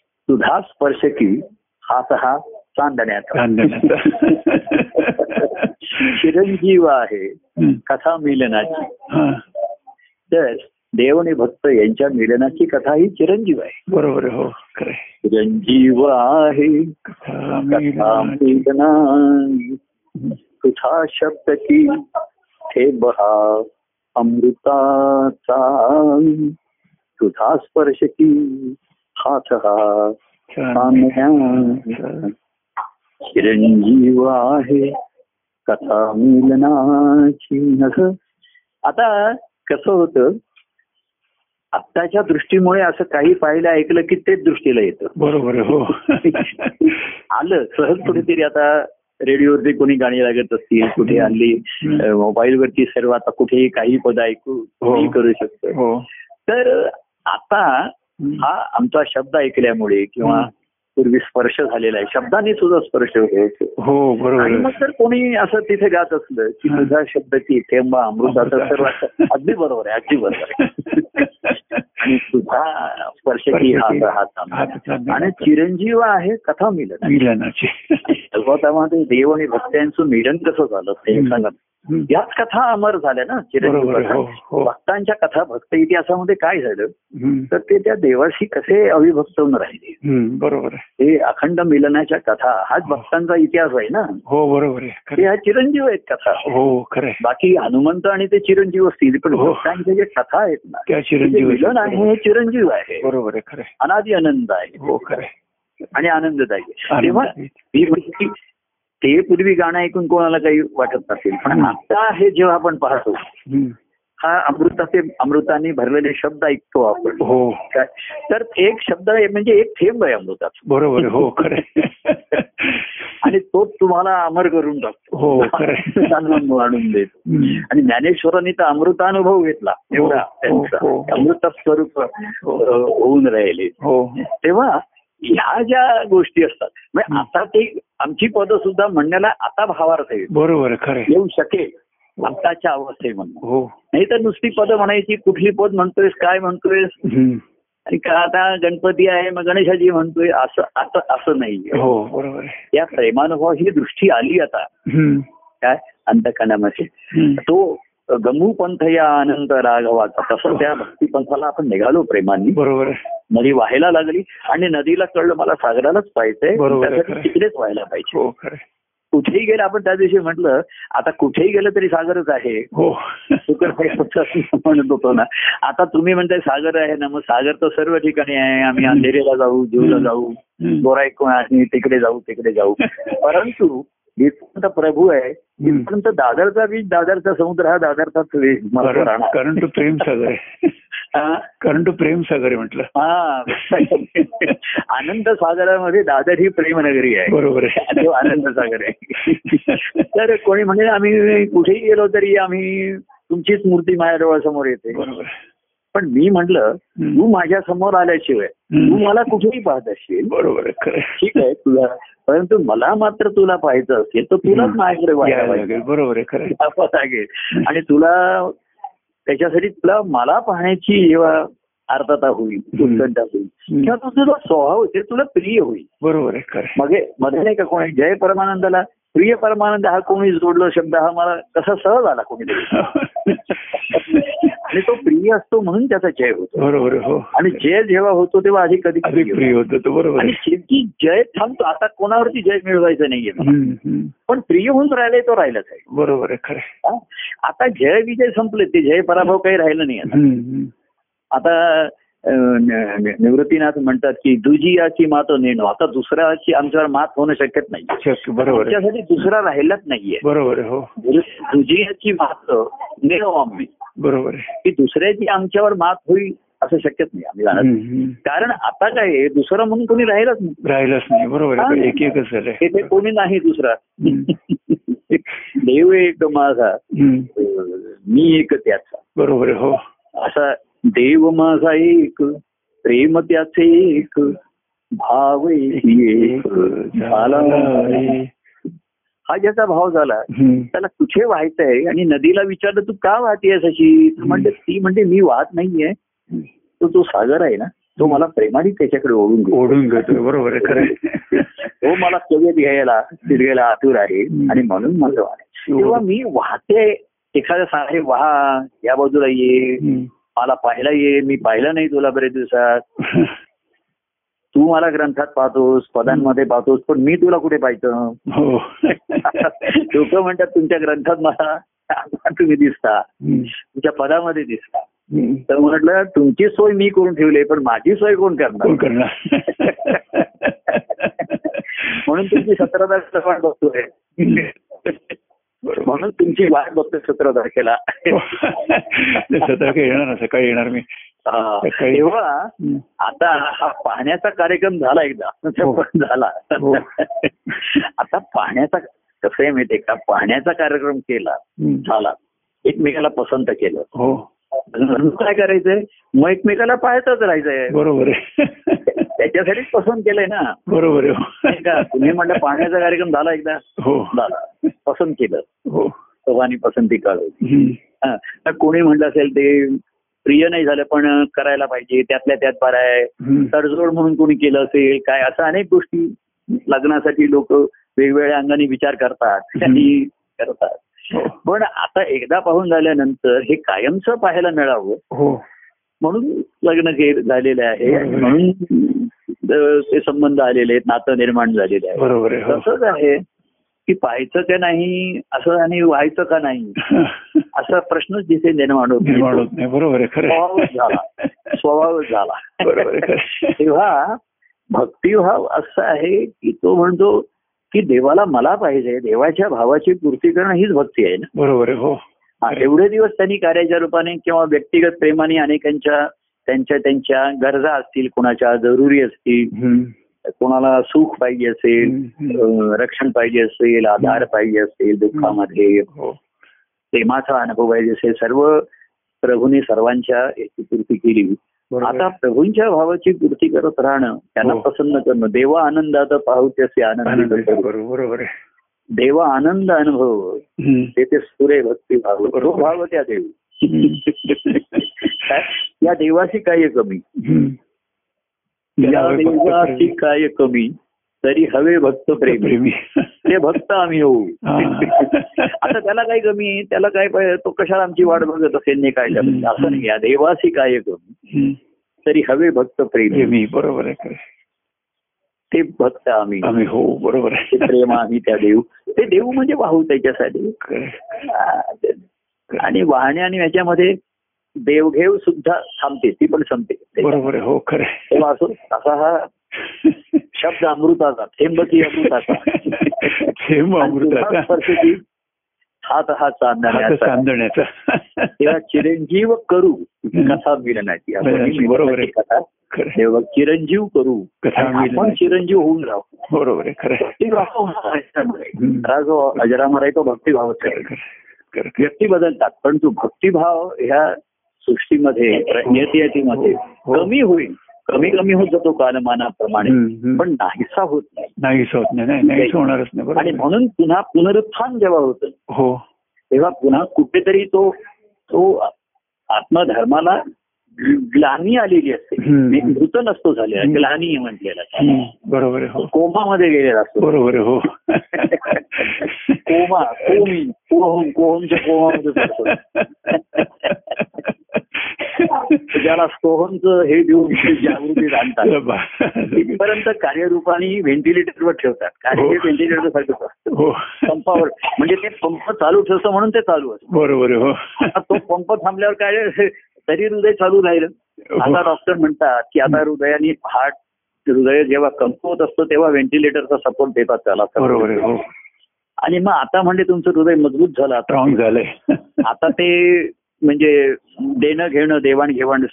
तुझा स्पर्श की हात हा चांदण्याचा
चांदण्याचा
चिरंजीव आहे. कथा मिलनाची. तर देव आणि भक्त यांच्या मिलनाची कथा ही चिरंजीव आहे
बरोबर आहे हो आहे.
चिरंजीव आहे
कथा. मिलनाची
तुझा शब्द की थेंब हा अमृताचा तुझा स्पर्श की हात हा. चिरंजीव आहे कथा मिलनाची आता कसं होतं आत्ताच्या दृष्टीमुळे असं काही पाहिलं ऐकलं की तेच दृष्टीला येतं
बरोबर हो
आलं सहज कुठेतरी आता रेडिओवरती कोणी गाणी लागत असतील कुठे हल्ली
हम्म.
मोबाईल वरती सर्व आता कुठेही काही पद ऐकू कोणी करू शकतो.
हो.
तर आता हा आमचा शब्द ऐकल्यामुळे किंवा पूर्वी स्पर्श झालेला आहे शब्दाने सुद्धा स्पर्श
हो बरोबर
आणि. मग जर कोणी असं तिथे गात असलं की
हा.
तुझा शब्द की थेंबा अमृताचा तर अगदी बरोबर आहे अगदी बरोबर आहे आणि तुझा स्पर्श की. थांबला. आणि चिरंजीव आहे कथा मिलन
मिलनाची
देव आणि भक्तांचं मिलन कसं झालं ते
हम्म.
याच कथा अमर झाल्या ना चिरंजीव
हो,
कथा.
हो.
भक्तांच्या कथा भक्त इतिहासामध्ये काय झालं. तर ते त्या देवाशी कसे अविभक्त होऊन राहिले
बरोबर
हे अखंड मिलनाच्या कथा हाच भक्तांचा इतिहास आहे ना?
हो बरोबर
ते ह्या चिरंजीव आहेत कथा.
हो खरं.
बाकी हनुमंत आणि ते चिरंजीव असतील पण
हो.
भक्तांचे जे कथा आहेत ना
त्या चिरंजीव
मिलन आहे हे चिरंजीव आहे.
बरोबर आहे खरं.
अनादी आनंद आहे.
हो खरं.
आणि आनंददायी तेव्हा ते पूर्वी गाणं ऐकून कोणाला काही वाटत नसेल पण. आता हे जेव्हा आपण पाहतो. हा अमृताचे अमृताने भरलेले शब्द ऐकतो आपण
हो
तर एक शब्द आहे म्हणजे एक थेंब आहे अमृताचा
बरोबर. हो.
आणि तो तुम्हाला अमर करून टाकतो
हो,
आणून देतो. आणि ज्ञानेश्वरांनी तर अमृतानुभव घेतला एवढा
हो,
त्यांचा
हो.
अमृत स्वरूप होऊन राहिले
हो
तेव्हा ह्या ज्या गोष्टी असतात. म्हणजे
हं.
आता ते आमची पद सुद्धा म्हणण्याला आता भावार्थ येईल
बरोबर खरं.
येऊ शकेल. आताच्या अवस्थे म्हणून.
हो.
नाही तर नुसती पद म्हणायची कुठली पद म्हणतोयस काय म्हणतोयस. आणि का आता गणपती आहे मग गणेशाजी म्हणतोय असं असं असं नाही
हो बरोबर
या प्रेमानुभव ही दृष्टी आली आता. काय? अंतकणामध्ये
हम्म.
तो गमू पंथ या आनंद राघवाचा तसं त्या भक्ती पंथाला आपण निघालो प्रेमांनी.
बरोबर.
नदी व्हायला लागली आणि नदीला कळलं मला सागरालाच पाहिजे त्यासाठी. तिकडेच व्हायला पाहिजे.
हो.
कुठेही गेलं आपण त्या दिवशी म्हटलं आता कुठेही गेलं तरी सागरच आहे.
हो.
म्हणत होतो ना. आता तुम्ही म्हणताय सागर आहे ना मग सागर तर सर्व ठिकाणी आहे. आम्ही अंधेरीला जाऊ जीवला जाऊ. आहे तिकडे जाऊ तिकडे जाऊ. परंतु इथपर्यंत प्रभू आहे.
हम्म.
इथपर्यंत दादरचा बीच दादरचा समुद्र हा दादरचाच बीच मला
कारण तो प्रेम सागर आहे.
हा?
कारण तो प्रेम सागर म्हटलं.
हा. आनंद सागरामध्ये दादर ही प्रेमनगरी आहे.
बरोबर आहे.
तो आनंद सागर आहे. तर कोणी म्हणजे आम्ही कुठेही गेलो तरी आम्ही तुमचीच मूर्ती माझ्या डोळ्यासमोर येते.
बरोबर.
पण मी म्हटलं. तू माझ्यासमोर आल्याशिवाय. तू मला कुठेही पाहत असशील
बरोबर.
ठीक आहे तुला परंतु मला मात्र तुला पाहायचं असेल तर तुलाच. माझ्याकडे
बरोबर
लागेल आणि तुला त्याच्यासाठी तुला मला पाहण्याची जेव्हा अर्थता होईल. उत्कंठा होईल. किंवा तो तुझा स्वभाव ते तुला प्रिय होईल
बरोबर आहे खरं आहे.
मग मध्ये नाही का कोणी जय परमानंदाला प्रिय परमानंद हा कोणी जोडलो शब्द हा मला कसा सहज आला कोणी आणि तो प्रिय असतो म्हणून त्याचा जय होतो.
बरोबर हो.
आणि जय जेव्हा होतो तेव्हा अधिक अधिक प्रिय होतो.
तो बरोबर.
आणि शेवटी जय थांबतो. आता कोणावरती जय मिळवायचं नाहीये. पण प्रिय होऊन राहिलाय तो राहिलाच आहे.
बरोबर आहे खरं?
आता जय विजय संपले. ते जय पराभव काही राहिलं नाही आता. निवृत्तीनाथ म्हणतात की दुजियाची मात नेणो. आता दुसऱ्याची आमच्यावर मात होणं शक्यत नाही.
बरोबर
आमच्यासाठी दुसरा राहिलाच नाहीये.
बरोबर हो.
दुजियाची मात नेणो आम्ही.
बरोबर
की दुसऱ्याची आमच्यावर मात होईल असं शक्यच नाही आम्ही जाणार. कारण आता काय दुसरं म्हणून कोणी राहिलंच नाही.
राहिलंच नाही बरोबर
हा.
एक एकच
इथे कोणी नाही दुसरा. देव एक माझा. मी एक त्याचा.
बरोबर हो.
असा देव माझा एक प्रेम त्याचे एक भाव एक. झाला हा ज्याचा भाव झाला. त्याला कुठे व्हायचंय? आणि नदीला विचारलं तू का वाहतीयस अशी? म्हणजे ती म्हणजे मी वाहत नाहीये. तो जो सागर आहे ना तो मला प्रेमाने त्याच्याकडे ओढून घेतो.
ओढून घेतोय बरोबर.
तो मला कवेत घ्यायला फिरगायला आतुर आहे आणि म्हणून माझं वाहन तेव्हा मी वाहते एखाद्या सारे वाहा या बाजूला ये. मला पाहायला ये. मी पाहिलं नाही तुला बरेच दिवसात. तू मला ग्रंथात पाहतोस पदांमध्ये पाहतोस पण मी तुला कुठे पाहिलं
हो.
लोक म्हणतात तुमच्या ग्रंथात मला तुम्ही दिसता. तुमच्या पदामध्ये दिसता. तर म्हटलं तुमची सोय मी करून ठेवली पण माझी सोय कोण करणार? म्हणून तुमची सतरा तारखेला वाट बघतोय. म्हणून तुमची वाट बघतोय सतरा तारखेला.
सतरा येणार ना सकाळी येणार मी.
हा. तेव्हा. आता हा पाहण्याचा कार्यक्रम झाला एकदा.
हो.
झाला.
हो.
आता पाहण्याचा कसं आहे माहितीये का? पाहण्याचा कार्यक्रम केला. झाला. एकमेकाला पसंत केलं.
हो.
काय करायचंय? मग एकमेकाला पाहतच राहायचंय.
बरोबर
त्याच्यासाठीच पसंत केलंय ना.
बरोबर
का? तुम्ही म्हणलं पाण्याचा कार्यक्रम झाला एकदा.
हो.
झाला. पसंत केलं.
हो.
पसंती काढू
हम्म.
तर कोणी म्हटलं असेल ते प्रिय नाही झालं पण करायला पाहिजे त्यातल्या त्यात बरं आहे. तडजोड म्हणून कोणी केलं असेल काय असं अनेक गोष्टी लग्नासाठी लोक वेगवेगळ्या अंगाने विचार करतात आणि करतात.
हो.
पण आता एकदा पाहून झाल्यानंतर हे कायमचं पाहायला मिळावं.
हो.
म्हणून लग्न झालेलं आहे. म्हणून ते संबंध आलेले आहेत नातं निर्माण झालेले आहे.
हो.
तसंच आहे. की पाहायचं का नाही असं आणि व्हायचं का नाही असा प्रश्नच जिथे निर्माण होतो.
नाही. बरोबर आहे
स्वभावच झाला.
खरं
स्वभावच झाला.
बरोबर
तेव्हा भक्तिभाव असा आहे की तो म्हणतो की देवाला मला पाहिजे देवाच्या भावाची पूर्ती करणं हीच भक्ती आहे ना.
बरोबर हो.
एवढे दिवस त्यांनी कार्याच्या रूपाने किंवा व्यक्तिगत प्रेमाने अनेकांच्या त्यांच्या त्यांच्या गरजा असतील कोणाच्या जरुरी असतील. कोणाला सुख पाहिजे असेल रक्षण पाहिजे असेल आधार पाहिजे असेल दुःखामध्ये
हो
प्रेमाचा अनुभव पाहिजे असेल सर्व प्रभूने सर्वांच्या याची पूर्ती केली आता. प्रभूंच्या भावाची पूर्ती करत राहणं त्यांना
हो.
प्रसन्न करणं देवा आनंदात पाहू त्याचे
आनंद. बरोबर
देवा आनंद अनुभव
हम्म.
ते ते सुरे भक्ती भाव तो. भाव त्या देव? या देवाशी काय कमी
प्रेमी.
काय कमी तरी हवे भक्त प्रेमी. ते भक्त आम्ही होऊ. आता त्याला काय कमी? त्याला काय तो कशाला आमची वाट बघत असेल नाही काय. असं नाही. या देवाशी काय कमी. तरी हवे भक्त प्रेमी.
बरोबर आहे
ते भक्त आम्ही.
आम्ही हो बरोबर
प्रेम आम्ही त्या देऊ. ते देऊ म्हणजे वाहू त्याच्यासाठी. आणि वाहण्या आणि ह्याच्यामध्ये देवघेव सुद्धा थांबते ती पण संपते
बरोबर हो खरं
असो असा हा शब्द अमृताचा थेंबती अमृताचा
थेंब अमृताचा.
हात हा चांदण्याचा तेव्हा चिरंजीव करू कथा ही
बरोबर आहे.
कथा चिरंजीव करू आपण. चिरंजीव होऊन राहू
बरोबर आहे खरं आहे.
भक्तिभाव होणार आहे त्यामुळे.
हम्म.
हा जो अजरामर आहे तो भक्तिभावच. व्यक्ती बदलतात परंतु भक्तिभाव ह्या सृष्टीमध्ये नियतीमध्ये
हो.
कमी होईल. कमी कमी होत जातो कालमानाप्रमाणे. पण नाहीसा होत नाही.
नाहीच होत नाही. होणारच नाही.
आणि. म्हणून पुन्हा पुनरुत्थान जेव्हा होतं
हो.
तेव्हा पुन्हा कुठेतरी तो तो आत्मधर्माला ग्लानी आलेली असते. मृत नसतो झालेला. ग्लानी म्हटलेला.
बरोबर आहे हो.
कोमामध्ये गेलेला असतो.
बरोबर हो.
कोमा कोमी कोहम कोहमच्या कोमामध्ये ज्याला सोहमचं हे देऊन जागृती आणतात तिथपर्यंत कार्यरूपाने व्हेंटिलेटरवर ठेवतात. कार्य हे. व्हेंटिलेटर सारखंच असतं.
हो.
पंपावर. म्हणजे ते पंप चालू ठेवतं म्हणून ते चालू असतं.
बरोबर हो.
तो पंप थांबल्यावर काय तरी हृदय चालू राहिलं. आता डॉक्टर म्हणतात की आता हृदयाने हार्ट हृदय जेव्हा कमकुवत असतं तेव्हा व्हेंटिलेटरचा सपोर्ट देतात त्याला.
बरोबर हो.
आणि मग आता म्हणजे तुमचं हृदय मजबूत झालं. आता ते म्हणजे देणं घेणं देवाणघेवाण.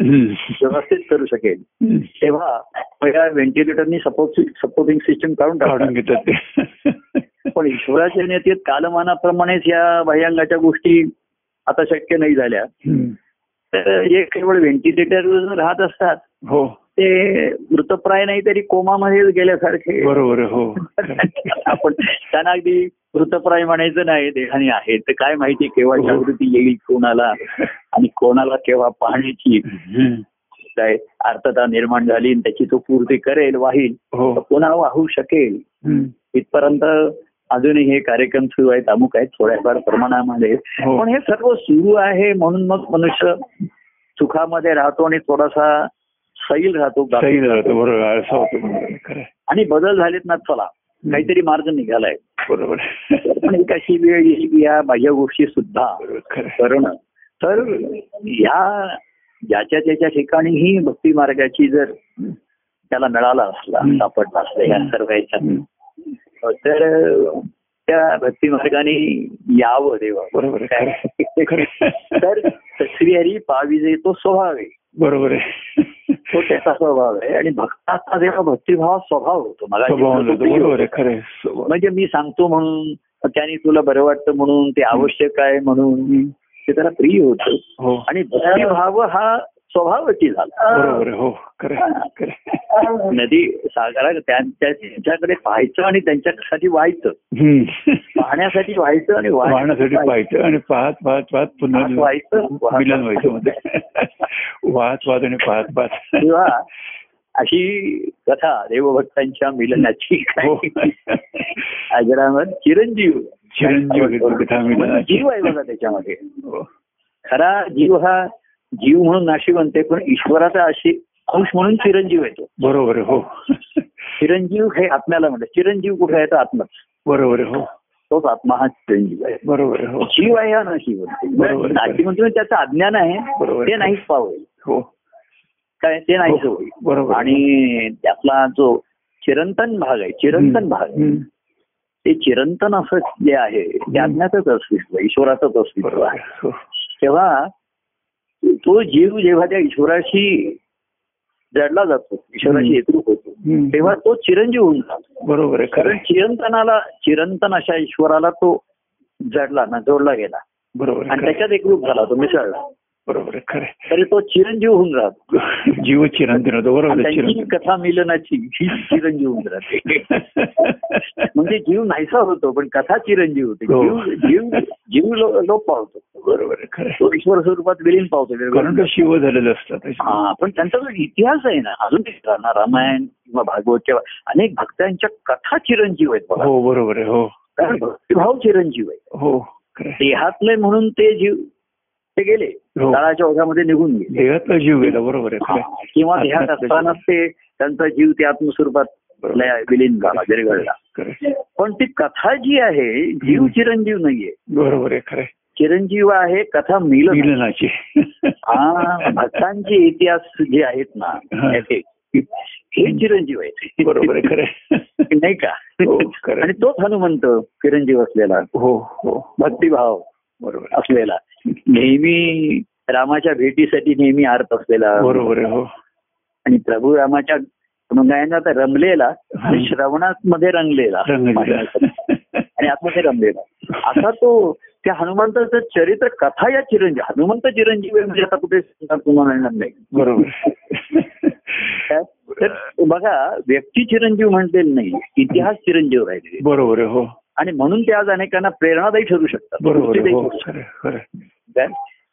व्यवस्थित करू शकेल. तेव्हा पहिल्या व्हेंटिलेटरनी सपोर्ट सपोर्टिंग सिस्टम काढून
काढून
टाकतात
घेतात
पण ईश्वराच्या नेतेत कालमानाप्रमाणेच या बाह्यांगाच्या गोष्टी आता शक्य नाही झाल्या. तर जे केवळ व्हेंटिलेटरवर राहत असतात
हो
ते मृतप्राय नाही तरी कोमामध्ये गेल्यासारखे
बरोबर हो
आपण त्यांना अगदी मृतप्राय म्हणायचं नाही देहाने आहे तर काय माहिती केव्हा
हो.
जागृती येईल कोणाला आणि कोणाला केव्हा पाहण्याची. काय अर्थता निर्माण झाली आणि त्याची तो पूर्ती करेल वाहील
हो
तर पुन्हा वाहू शकेल. इथपर्यंत अजूनही हे कार्यक्रम सुरू आहेत अमुक आहेत थोड्याफार प्रमाणामध्ये
हो.
पण हे सर्व सुरू आहे म्हणून मग मनुष्य सुखामध्ये राहतो आणि थोडासा सैल राहतो
सही राहतो बरोबर.
आणि बदल झालेत ना चला काहीतरी मार्ग निघालाय
बरोबर.
पण एक अशी वेळ येईल की या बाह्य गोष्टी सुद्धा. करणं तर या ज्याच्या त्याच्या ठिकाणीही भक्ती मार्गाची जर त्याला मिळाला असला. सापडला असला या सर्व ह्याच्यात
हम्म.
तर त्या भक्ती मार्गाने यावं देवा
बरोबर.
तर तस्वीरी पाविजे तो स्वभाव आहे
बरोबर आहे
तो त्याचा स्वभाव आहे आणि भक्ताचा जेव्हा भक्तिभाव स्वभाव होतो मला. म्हणजे मी सांगतो म्हणून त्याने तुला बरं वाटतं म्हणून ते आवश्यक आहे म्हणून. ते त्याला प्रिय होतं
हो
आणि भक्तिभाव हा स्वभावची झाला.
बरोबर आहे, हो
नदी सागरा त्यांच्या त्यांच्याकडे पाहायचं आणि त्यांच्यासाठी व्हायचं. पाहण्यासाठी व्हायचं आणि व्हायचं.
वाहण्यासाठी पाहायचं आणि पाहत पाहत पाहत पुन्हा
व्हायचं, वाहत
मिलन व्हायचं. मध्ये. वाहत वाहत आणि पाहत पाहत.
किंवा अशी कथा देवभक्तांच्या मिलनाची
हो.
आजरावर चिरंजीव.
चिरंजीव ही.
जीव आहे बघा त्याच्यामध्ये.
हो.
खरा जीव हा जीव म्हणून नाशिवंत पण ईश्वराचा अशी अंश म्हणून चिरंजीव येतो.
बरोबर आहे हो.
चिरंजीव हे आत्म्याला म्हणतात. चिरंजीव कुठे आहे? तर आत्मा.
बरोबर आहे हो.
तोच आत्मा हा चिरंजीव आहे.
बरोबर आहे हो.
जीव आहे हा नाशिवंत म्हणजे त्याचं अज्ञान आहे.
बरोबर.
ते नाहीच पावेल.
हो.
काय? ते नाहीच होईल.
बरोबर
आणि त्यातला जो चिरंतन भाग आहे चिरंतन भाग आहे. ते चिरंतन असं जे आहे ते अज्ञातच अस्तित्व ईश्वराचंच अस्तित्व
बरोबर
आहे
आहे. हो.
तेव्हा तो जीव जेव्हा त्या ईश्वराशी जडला जातो ईश्वराशी. एकरूप होतो. तेव्हा तो चिरंजीव होऊन जातो
बरोबर आहे
कारण. चिरंतनाला चिरंतन अशा ईश्वराला तो जडला ना जोडला गेला
बरोबर
आणि. त्याच्यात एकरूप झाला तो मिसळला
बरोबर आहे खरं.
तरी तो चिरंजीव होऊन राहतो.
जीव चिरंजीव होतो बरोबर
कथा मिलनाची ही चिरंजीव होऊन राहते. म्हणजे जीव नाहीसा होतो पण कथा चिरंजीव होते.
हो.
जीव जीव जीव लो- लोप पावतो.
बरोबर खरं.
तो ईश्वर स्वरूपात विलीन पावतो.
कारण तो शिव झालेलं असतात
हा पण त्यांचा जो इतिहास आहे ना अजून रामा- रामायण किंवा भागवत किंवा अनेक भक्तांच्या कथा चिरंजीव आहेत
हो बरोबर आहे हो.
कारण भक्तिभाव चिरंजीव आहे.
हो.
देहातले म्हणून ते जीव ते गेले
हो.
काळाच्या ओघामध्ये निघून गेले
देहातला जीव गेला बरोबर आहे
हा. किंवा देहात असतानाच ते त्यांचा जीव ते आत्मस्वरूपात लय- विलीन झाला विरघळला
आहे.
पण ती कथा जी आहे जीव. चिरंजीव नाहीये
बरोबर आहे खरं.
चिरंजीव आहे कथा मिलन
मिलनाची
हा भक्तांचे इतिहास जे आहेत ना
हा.
हे चिरंजीव आहेत
बरोबर आहे खरं.
नाही का
हो.
आणि तोच हनुमंत चिरंजीव असलेला
हो हो
भक्तिभाव
बरोबर.
असलेला नेहमी रामाच्या भेटीसाठी नेहमी आर्त असलेला
बरोबर हो.
आणि प्रभू रामाच्या गुणगायनात रमलेला श्रवणात मध्ये रंगलेला. आणि आतमध्ये रमलेला असा तो त्या हनुमंताचं चरित्र कथा या चिरंजीव हनुमंत चिरंजीव म्हणजे आता कुठे तुम्हाला नाही.
बरोबर?
तर बघा व्यक्ती चिरंजीव म्हणलेलं नाही इतिहास चिरंजीव राहिले
बरोबर हो.
आणि म्हणून ते आज अनेकांना प्रेरणादायी ठरू शकतात
बरोबर हो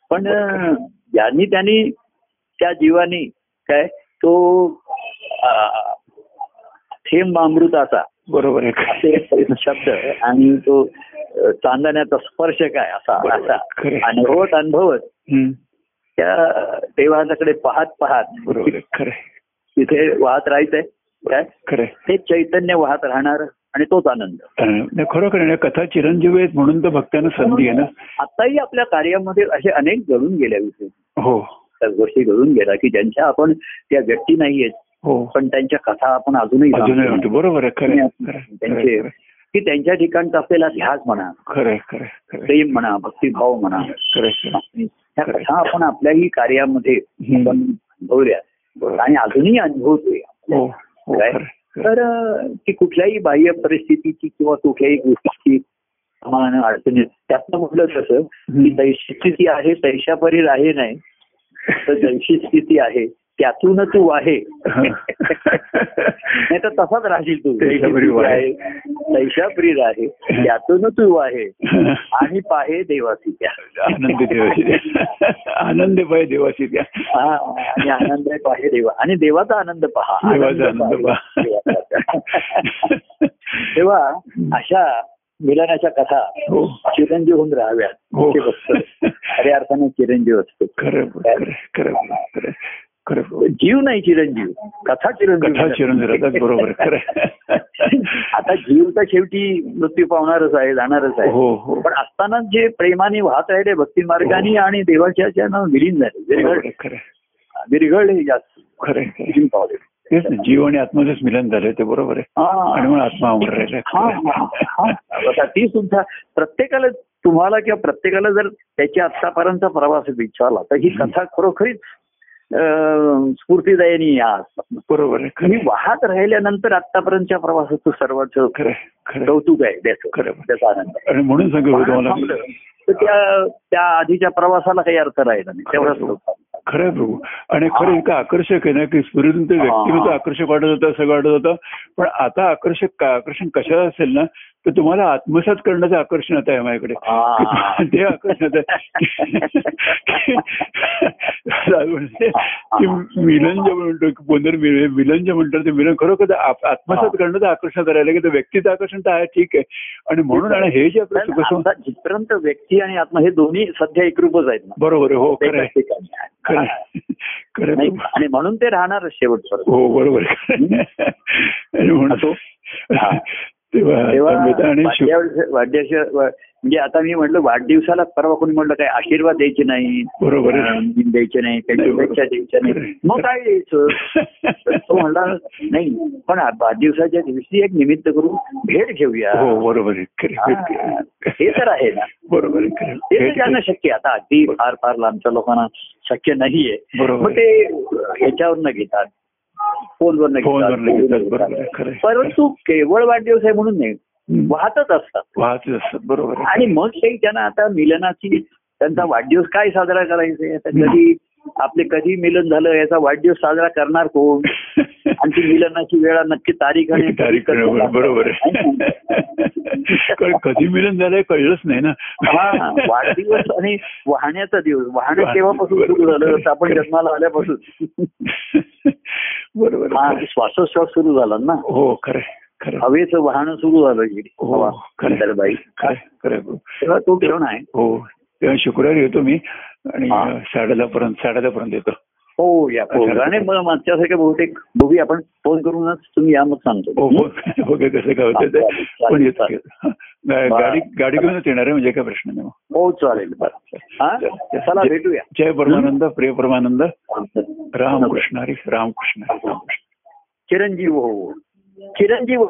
पण अं, ज्यांनी त्यांनी त्या जीवानी काय तो थेंब अमृताचा
बरोबर
शब्द आणि तो चांदण्याचा स्पर्श काय असा. असा. अनुभवत अनुभवत. त्या देवाच्याकडे पाहत पाहत. तिथे वाहत राहायचंय काय. ते चैतन्य वाहत राहणार आणि तोच आनंद.
नाही, खरोखर कथा चिरंजीव आहेत म्हणून तर भक्तांना संधी आहे ना.
आताही आपल्या कार्यामध्ये असे अनेक घडून गेल्या विषयी.
हो.
त्या गोष्टी घडून गेल्या की ज्यांच्या आपण त्या व्यक्ती नाहीयेत
हो.
पण त्यांच्या कथा आपण अजून्ही
बरोबर
त्यांचे. की त्यांच्या ठिकाणचा असलेला ध्यास म्हणा. प्रेम म्हणा भक्तिभाव म्हणा. ह्या कथा आपण आपल्याही कार्यामध्ये अनुभवल्या. आणि अजूनही अनुभवतोय.
हो हो
काय?
आहे, आहे.
तर की कुठल्याही बाह्य परिस्थितीची किंवा कुठल्याही गोष्टीची आम्हाला अडचणी त्यातनं म्हटलं कसं की. दैशी स्थिती आहे तैशापरी राहे नाही तर दैशी स्थिती आहे त्यातून तू आहे. नाही तर तसाच राहशील तू.
तैशापरी वाहे.
तैशापरी राहे त्यातून तू आहे. आणि पाहे देवासी त्या.
आनंद द्या आनंद पाय देवाची द्या
हा आणि आनंद आहे पाहे देवा. आणि देवाचा आनंद पहा.
देवाचा आनंद पहा.
तेव्हा अशा मिलनाच्या कथा
हो.
चिरंजीव होऊन राहाव्यात.
हो.
खऱ्या अर्थाने चिरंजीव असतो.
खरं खरं. खरं
जीव नाही चिरंजीव कथा चिरंजीव
कथा चिरंजीव बरोबर
आता जीव तर शेवटी मृत्यू पावणारच आहे जाणारच आहे
हो हो
पण असताना जे प्रेमाने वाहत राहिले भक्ती मार्गाने आणि देवाच्या विलीन झाले विरघळले
आहे.
विरघळले जास्त
खरं
पावले
तेच ना जीव आणि आत्माचंच मिलन झालंय ते बरोबर आहे
हा.
आणि मग आत्मा अमर राहिला
हा, हा, हा. ती सुद्धा प्रत्येकाला तुम्हाला किंवा प्रत्येकाला जर त्याची आतापर्यंतचा प्रवास विचारला तर ही कथा खरोखरीच अं, स्फूर्तिदायी या
बरोबर आहे.
वाहत राहिल्यानंतर आतापर्यंतच्या प्रवासाचं सर्वात
खरं.
कौतुक आहे त्याचं
खरं.
त्याचा आनंद.
आणि म्हणून सांगू
तर त्या त्या आधीच्या प्रवासाला काही अर्थ राहिला नाही तेवढाच.
खरं प्रभू आणि खरं. इतकं आकर्षक आहे ना की
हा.
व्यक्तिमत्व आकर्षक वाटत होतं सगळं वाटत होतं पण आता आकर्षक आकर्षण कशाला असेल ना तर तुम्हाला आत्मसात करण्याचं आकर्षण आता आहे माझ्याकडे. ते आकर्षण की मिलन जे म्हणतो की पुनर्मिलन मिलन जे म्हणतात ते मिलन खरोखर आत्मसात. करण्याचं आकर्षण करायला की व्यक्तीचं आकर्षण तर आहे ठीक आहे. आणि म्हणून आणि हे जे आपलं
जिथपर्यंत व्यक्ती आणि आत्मा हे दोन्ही सध्या एकरूपच आहेत
बरोबर हो खरं आहे.
आणि म्हणून ते राहणार शेवटपर्यंत.
हो बरोबर म्हणून. तेव्हा आणि
म्हणजे आता मी म्हटलं वाढदिवसाला परवा कोणी म्हटलं काय आशीर्वाद द्यायचे नाही.
बरोबर
द्यायचे नाही काही शुभेच्छा द्यायच्या नाही. मग काय द्यायचं? तो म्हणला नाही पण वाढदिवसाच्या दिवशी एक निमित्त करून भेट घेऊया.
हो बरोबर.
हा. तर आहे ना.
बरोबर
ते. तर ज्यांना शक्य. आता अगदी फार फार लांबच्या लोकांना शक्य नाहीये.
बरोबर
मग ते ह्याच्यावर न घेतात. फोनवर. परंतु केवळ वाढदिवस आहे म्हणून नाही. वाहतच असतात.
वाहतच असतात बरोबर.
आणि मग ते त्यांना आता मिलनाची त्यांचा वाढदिवस काय साजरा करायचे कधी आपले कधी मिलन झालं याचा वाढदिवस साजरा करणार कोण? आणि ती मिलनाची वेळा नक्की तारीख आणि
तारीख बरोबर कधी मिलन झालंय कळलंच नाही ना.
हा वाढदिवस आणि वाहण्याचा दिवस. वाहन केव्हापासून सुरू झालं? आपण जन्माला आल्यापासून.
बरोबर
हा. श्वासोश्वास सुरू झाला ना?
हो खरं.
हवेचं वाहन सुरू झालं
हो आहे.
तेव्हा तो क्षण आहे.
हो तेव्हा शुक्रवारी येतो मी आणि साडेदहा पर्यंत साडेदहा पर्यंत येतो.
हो या आणि मग मागच्यासारख्या बहुतेक बघूया. आपण फोन करूनच तुम्ही या मग सांगतो.
हो हो. हो काय कसं काय होतं. गाडी गाडी घेऊनच येणार आहे म्हणजे काय प्रश्न नाही मग.
हो चालेल. बरं हा?
चल.
भेटूया.
जय परमानंद प्रिय परमानंद. रामकृष्ण हरी रामकृष्ण रामकृष्ण
चिरंजीव हो. चिरंजीव